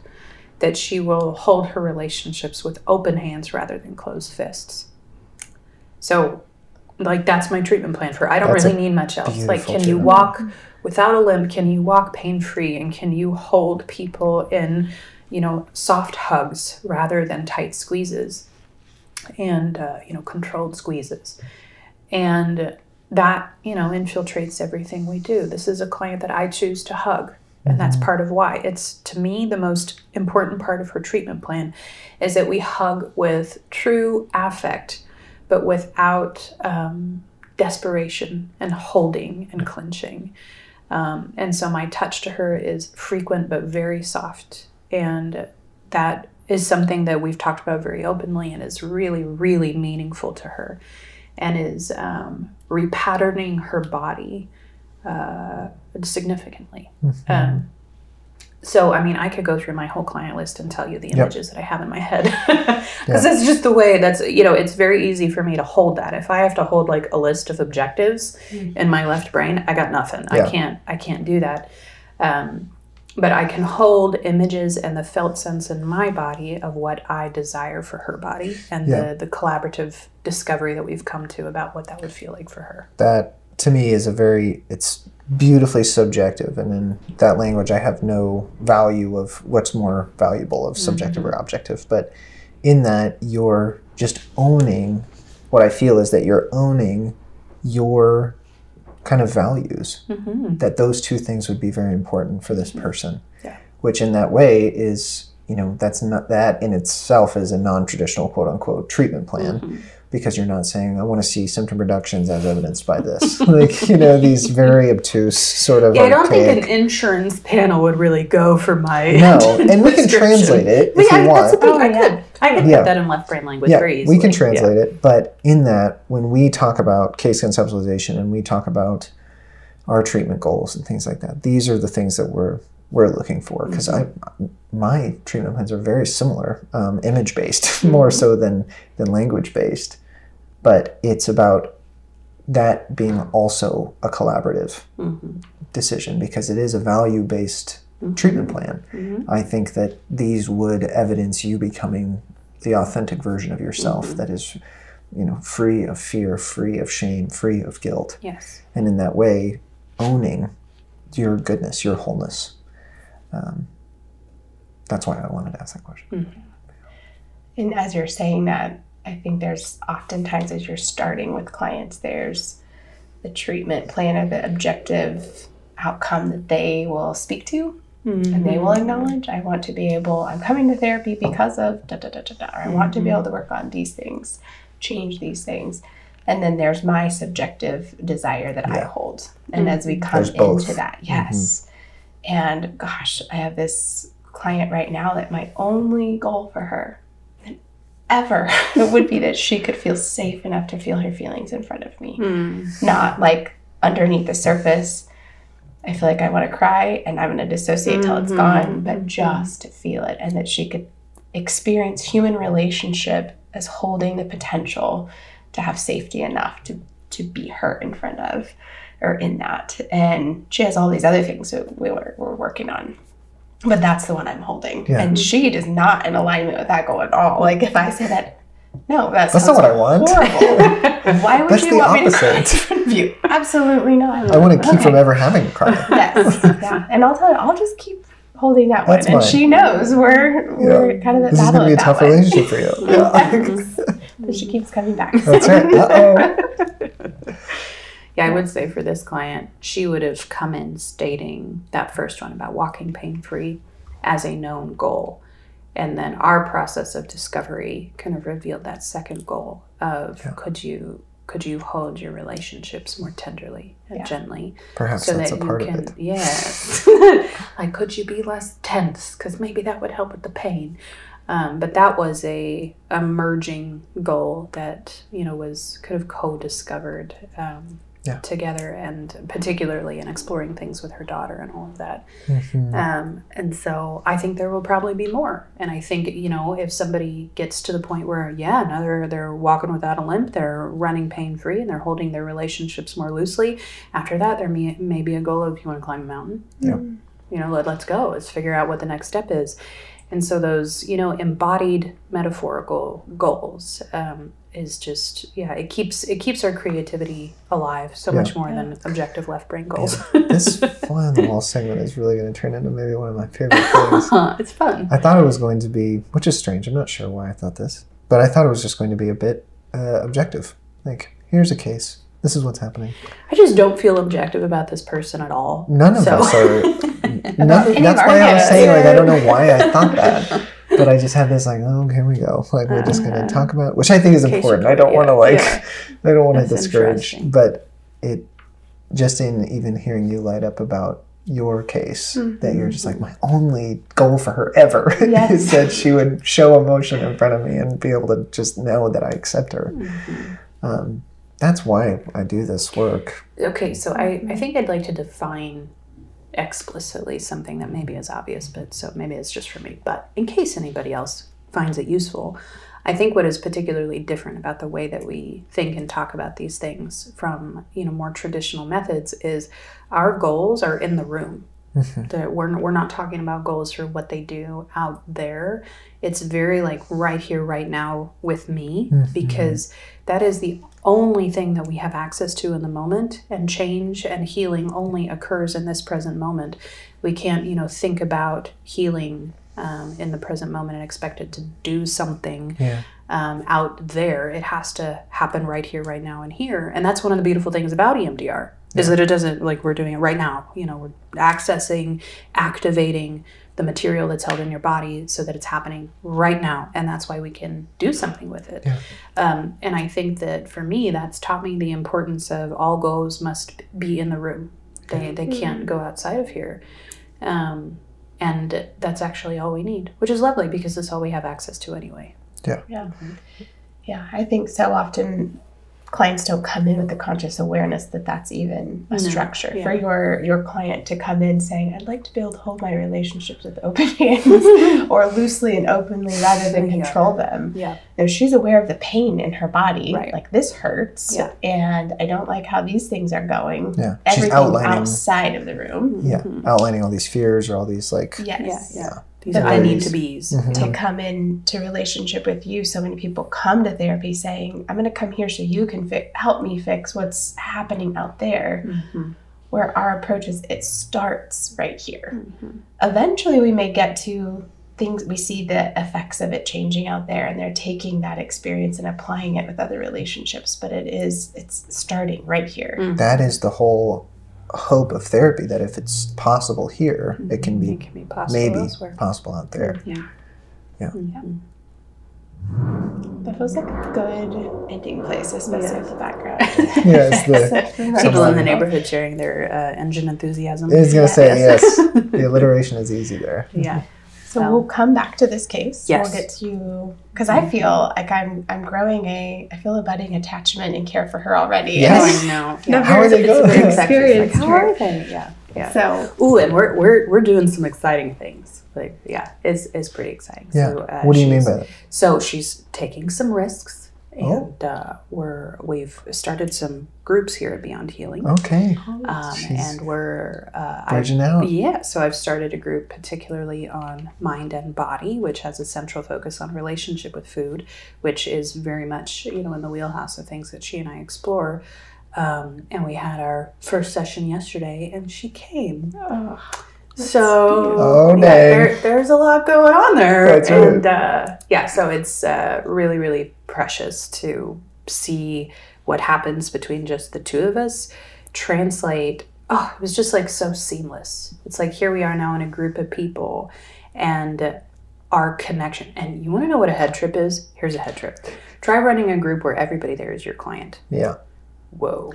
that she will hold her relationships with open hands rather than closed fists. So, like, that's my treatment plan for. I don't That's really need much else. Like, can you walk without a limp? Can you walk pain free? And can you hold people in, you know, soft hugs rather than tight squeezes? and uh, you know controlled squeezes and that you know infiltrates everything we do this is a client that i choose to hug and that's part of why it's to me the most important part of her treatment plan is that we hug with true affect but without um, desperation and holding and clenching. Um, and so my touch to her is frequent but very soft. And that is something that we've talked about very openly and is really, really meaningful to her and is um, repatterning her body uh, significantly. Um, so, I mean, I could go through my whole client list and tell you the images that I have in my head. Because that's just the way that's, you know, it's very easy for me to hold that. If I have to hold like a list of objectives in my left brain, I got nothing. Yeah. I can't, I can't do that. Um, but I can hold images and the felt sense in my body of what I desire for her body and Yeah. the, the collaborative discovery that we've come to about what that would feel like for her. that to me is a very it's beautifully subjective and in that language i have no value of what's more valuable of subjective or mm-hmm. objective. But in that you're just owning what i feel is that you're owning your kind of values. Mm-hmm. That those two things would be very important for this mm-hmm. person. Yeah. which in that way is you know that's not that in itself is a non-traditional quote unquote treatment plan because you're not saying i want to see symptom reductions as evidenced by this like you know these very obtuse sort of Yeah, I don't think an insurance panel would really go for my no and we can translate it if yeah, you that's the want thing. Oh, I yeah. could, I could oh, Yeah. put that in left brain language yeah, very easily. we can translate it, but in that, when we talk about case conceptualization and we talk about our treatment goals and things like that, these are the things that we're we're looking for because I my treatment plans are very similar, um, image based more so than than language based, but it's about that being also a collaborative mm-hmm. decision because it is a value based mm-hmm. treatment plan. Mm-hmm. I think that these would evidence you becoming the authentic version of yourself that is, you know, free of fear, free of shame, free of guilt, Yes. and in that way, owning your goodness, your wholeness. Um, that's why I wanted to ask that question. Hmm. And as you're saying that, I think there's oftentimes as you're starting with clients, there's the treatment plan or the objective outcome that they will speak to and they will mm-hmm. acknowledge. I want to be able, I'm coming to therapy because of da da da da da, or I want to be mm-hmm. able to work on these things, change these things. And then there's my subjective desire that I hold. And as we mm-hmm. come into that, yes. And gosh, I have this client right now that my only goal for her ever would be that she could feel safe enough to feel her feelings in front of me, hmm. not like underneath the surface. I feel like I want to cry and I'm going to dissociate till it's mm-hmm. gone, but mm-hmm. just to feel it and that she could experience human relationship as holding the potential to have safety enough to to be hurt in front of or in that. And she has all these other things that we were, we're working on. But that's the one I'm holding. Yeah. And she is not in alignment with that goal at all. Like if I say that, no, that That's not what I want. horrible. Why would That's you want me to cry in front of you? Absolutely not. I want to keep Okay. from ever having a cry. Yes. Yeah. And I'll tell you, I'll just keep holding that That's one. And she knows we're we're kind of at This is going to be a tough one. relationship for you. Yeah. But she keeps coming back. That's right. Uh-oh. Yeah, I would say for this client, she would have come in stating that first one about walking pain free as a known goal. And then our process of discovery kind of revealed that second goal of could you could you hold your relationships more tenderly and Yeah. gently Perhaps so that's a part of it. yes like could you be less tense because maybe that would help with the pain um, but that was a emerging goal that you know was kind of co-discovered um, Yeah. together and particularly in exploring things with her daughter and all of that Mhm. um, and so I think there will probably be more. And I think you know if somebody gets to the point where yeah, now they're they're walking without a limp, they're running pain free, and they're holding their relationships more loosely. After that, there may, may be a goal of you want to climb a mountain. Yeah. You know, let, let's go. Let's figure out what the next step is. And so those you know embodied metaphorical goals um, is just yeah it keeps it keeps our creativity alive so Yeah. much more than objective left brain goals. this fly on the wall segment is really going to turn into maybe one of my favorite things. it's fun. I thought it was going to be, which is strange. I'm not sure why I thought this, but I thought it was just going to be a bit uh, objective. Like, here's a case. This is what's happening. I just don't feel objective about this person at all. None of So- us are. none, that's why I was saying, like, I don't know why I thought that, but I just had this, like, oh, here we go. Like, we're just going to talk uh-huh. about, which I think is important. I don't want to like. I don't want to discourage, but it just in even hearing you light up about your case that you're mm-hmm. just like my only goal for her ever Yes. is that she would show emotion in front of me and be able to just know that I accept her. Mm-hmm. Um, that's why I do this work. Okay, so I, I think I'd like to define explicitly something that maybe is obvious, but so maybe it's just for me. But in case anybody else finds it useful, I think what is particularly different about the way that we think and talk about these things from you know more traditional methods is our goals are in the room. Mm-hmm. That we're we're not talking about goals for what they do out there. It's very like right here, right now with me, because that is the only thing that we have access to in the moment. And change and healing only occurs in this present moment. We can't, you know, think about healing um, in the present moment and expect it to do something Yeah. um, out there. It has to happen right here, right now, and here. And that's one of the beautiful things about EMDR is that it doesn't like we're doing it right now. You know, we're accessing, activating the material that's held in your body so that it's happening right now, and that's why we can do something with it. Um, and I think that for me, that's taught me the importance of all goals must be in the room. They they can't go outside of here. Um, and that's actually all we need, which is lovely because that's all we have access to anyway. Yeah. Yeah. Yeah, I think so often clients don't come in with the conscious awareness that that's even a No, structure yeah. for your your client to come in saying i'd like to be able to hold my relationships with open hands or loosely and openly rather than Yeah. control them Yeah. now she's aware of the pain in her body Right. like this hurts Yeah. and i don't like how these things are going Yeah. She's everything outlining outside of the room yeah, outlining all these fears or all these like yes Yeah, yeah. These But are I then- need to be's. to come into relationship with you. So many people come to therapy saying, "I'm going to come here so you can fi- help me fix what's happening out there." Mhm. Where our approach is, it starts right here. Mhm. Eventually, we may get to things. We see the effects of it changing out there, and they're taking that experience and applying it with other relationships. But it is, it's starting right here. that is the whole hope of therapy that if it's possible here, it can be It can be possible maybe elsewhere. possible out there. Yeah. Yeah. Mhm. That feels like a good ending place, especially Yeah. with the background. Yeah, it's the People in the neighborhood sharing their uh, engine enthusiasm. I was gonna say Yes. yes. The alliteration is easy there. yeah. So So- we'll come back to this case. Yes. We'll get to because I feel like I'm I'm growing a I feel a budding attachment and care for her already. Yes. Oh, I know. No, How are they it's going? good experience. like, how are for- they? Yeah. Yeah. So Ooh, and we're we're we're doing some exciting things. Like, yeah, it's it's pretty exciting. Yeah. So, uh, what do you mean by that? So she's taking some risks, Oh. and uh, we're we've started some groups here at Beyond Healing, Okay. um, and we're uh, I've- Bridging out. yeah. So I've started a group particularly on mind and body, which has a central focus on relationship with food, which is very much you know in the wheelhouse of things that she and I explore. Um, and we had our first session yesterday, and she came. oh, So Oh, yeah, there, there's a lot going on there, That's right. and uh, yeah, so it's uh, really, really precious to see what happens between just the two of us translate. Oh, it was just like so seamless. It's like here we are now in a group of people, and our connection. And you want to know what a head trip is? Here's a head trip. Try running a group where everybody there is your client. Yeah. Whoa.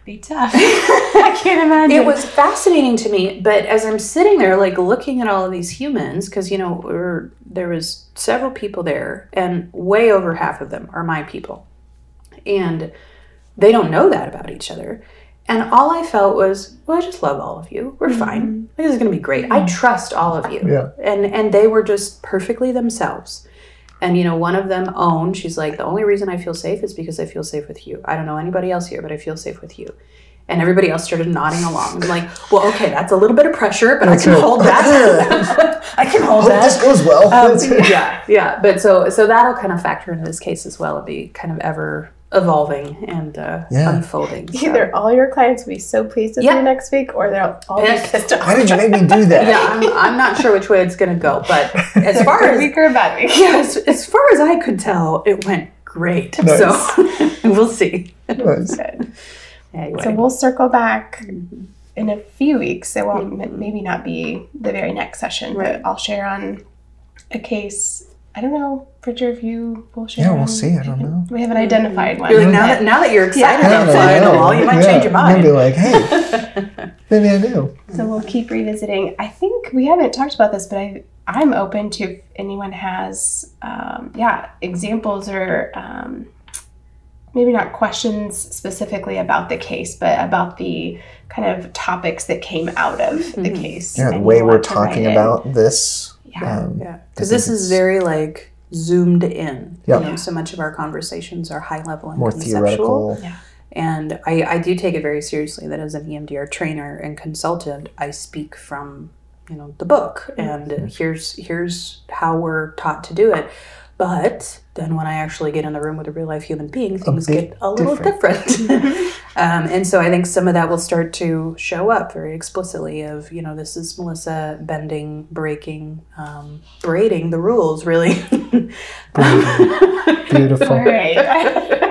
That'd be tough. I can't imagine. It was fascinating to me, but as I'm sitting there, like looking at all of these humans, because you know we're, there was several people there, and way over half of them are my people, and they don't know that about each other. And all I felt was, well, I just love all of you. We're mm-hmm. fine. This is going to be great. I mm-hmm. trust all of you. Yeah. And and they were just perfectly themselves. And you know, one of them owned. She's like, the only reason I feel safe is because I feel safe with you. I don't know anybody else here, but I feel safe with you. And everybody else started nodding along. I'm like, well, okay, that's a little bit of pressure, but I can hold that. I can hold Hope that. this goes well. Um, yeah, yeah. But so so that'll kind of factor into this case as well. It'll be kind of ever evolving and uh, Yeah. unfolding. so. Either all your clients will be so pleased with Yeah. you next week, or they'll all be Pissed. pissed off. Why did you make me do that? Yeah, I'm, I'm not sure which way it's going to go, but as far as week or a bad week. yeah, as, as far as I could tell, it went great. Nice. So we'll see. Nice. Good. Anyway, So we'll circle back in a few weeks. It won't m maybe not be the very next session, Right. but I'll share on a case. I don't know, Bridger, if you will share. Yeah, we'll see. I don't know. We haven't identified one. you're like now that now that you're excited Now about that I flying the know, wall, you might yeah, change your I might be like, hey, maybe I do. So we'll keep revisiting. I think we haven't talked about this, but I I'm open to if anyone has um, yeah examples or um, maybe not questions specifically about the case, but about the kind of topics that came out of the Mhm. case. Yeah, the way we're want to write talking about this. Yeah. Um, Yeah, because this is very like zoomed in. Yeah. You know, so much of our conversations are high level and More conceptual. theoretical. And I, I do take it very seriously that as an EMDR trainer and consultant, I speak from you know the book and here's here's how we're taught to do it. But then when I actually get in the room with a real life human being, things bit get a little different. um, and so I think some of that will start to show up very explicitly of, you know, this is Melissa bending, breaking, um, braiding the rules, really. Beautiful. All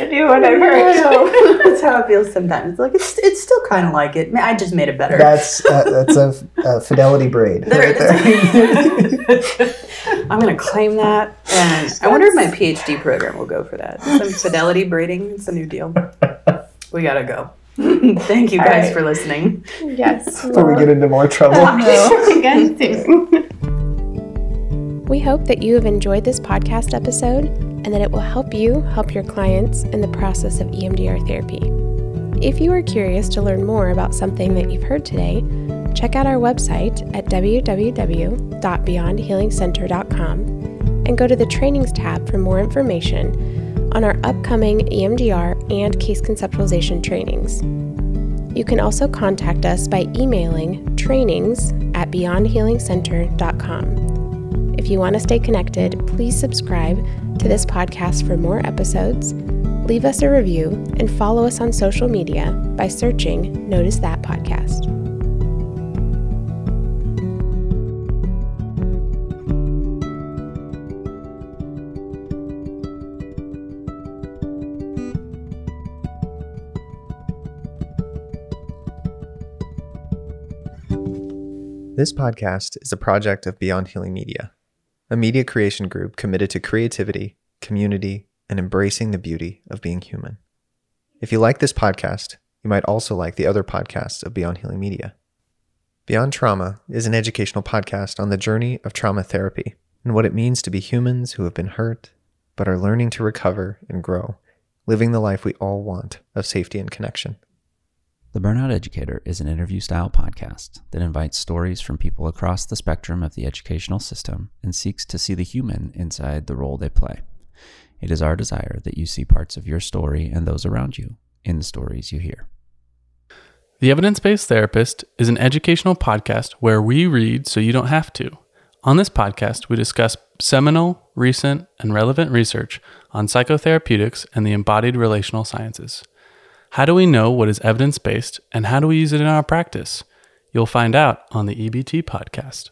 right. do a new one I've heard. That's how it feels sometimes. Like it's it's still kind of like it. I just made it better. That's uh, that's a, a fidelity braid There right it there. is. I'm gonna claim that, and I wonder if my PhD program will go for that. Some fidelity braiding. It's a new deal. We gotta go. Thank you guys right. for listening. yes. Before we get into more trouble. Again, too. We hope that you have enjoyed this podcast episode and that it will help you help your clients in the process of EMDR therapy. If you are curious to learn more about something that you've heard today, check out our website at www.beyondhealingcenter.com and go to the trainings tab for more information on our upcoming EMDR and case conceptualization trainings. You can also contact us by emailing trainings at beyondhealingcenter.com. If you want to stay connected, please subscribe to this podcast for more episodes, leave us a review, and follow us on social media by searching Notice That Podcast. This podcast is a project of Beyond Healing Media, a media creation group committed to creativity, community, and embracing the beauty of being human. If you like this podcast, you might also like the other podcasts of Beyond Healing Media. Beyond Trauma is an educational podcast on the journey of trauma therapy and what it means to be humans who have been hurt but are learning to recover and grow, living the life we all want of safety and connection. The Burnout Educator is an interview style podcast that invites stories from people across the spectrum of the educational system and seeks to see the human inside the role they play. It is our desire that you see parts of your story and those around you in the stories you hear. The Evidence Based Therapist is an educational podcast where we read so you don't have to. On this podcast, we discuss seminal, recent, and relevant research on psychotherapeutics and the embodied relational sciences. How do we know what is evidence based and how do we use it in our practice? You'll find out on the EBT podcast.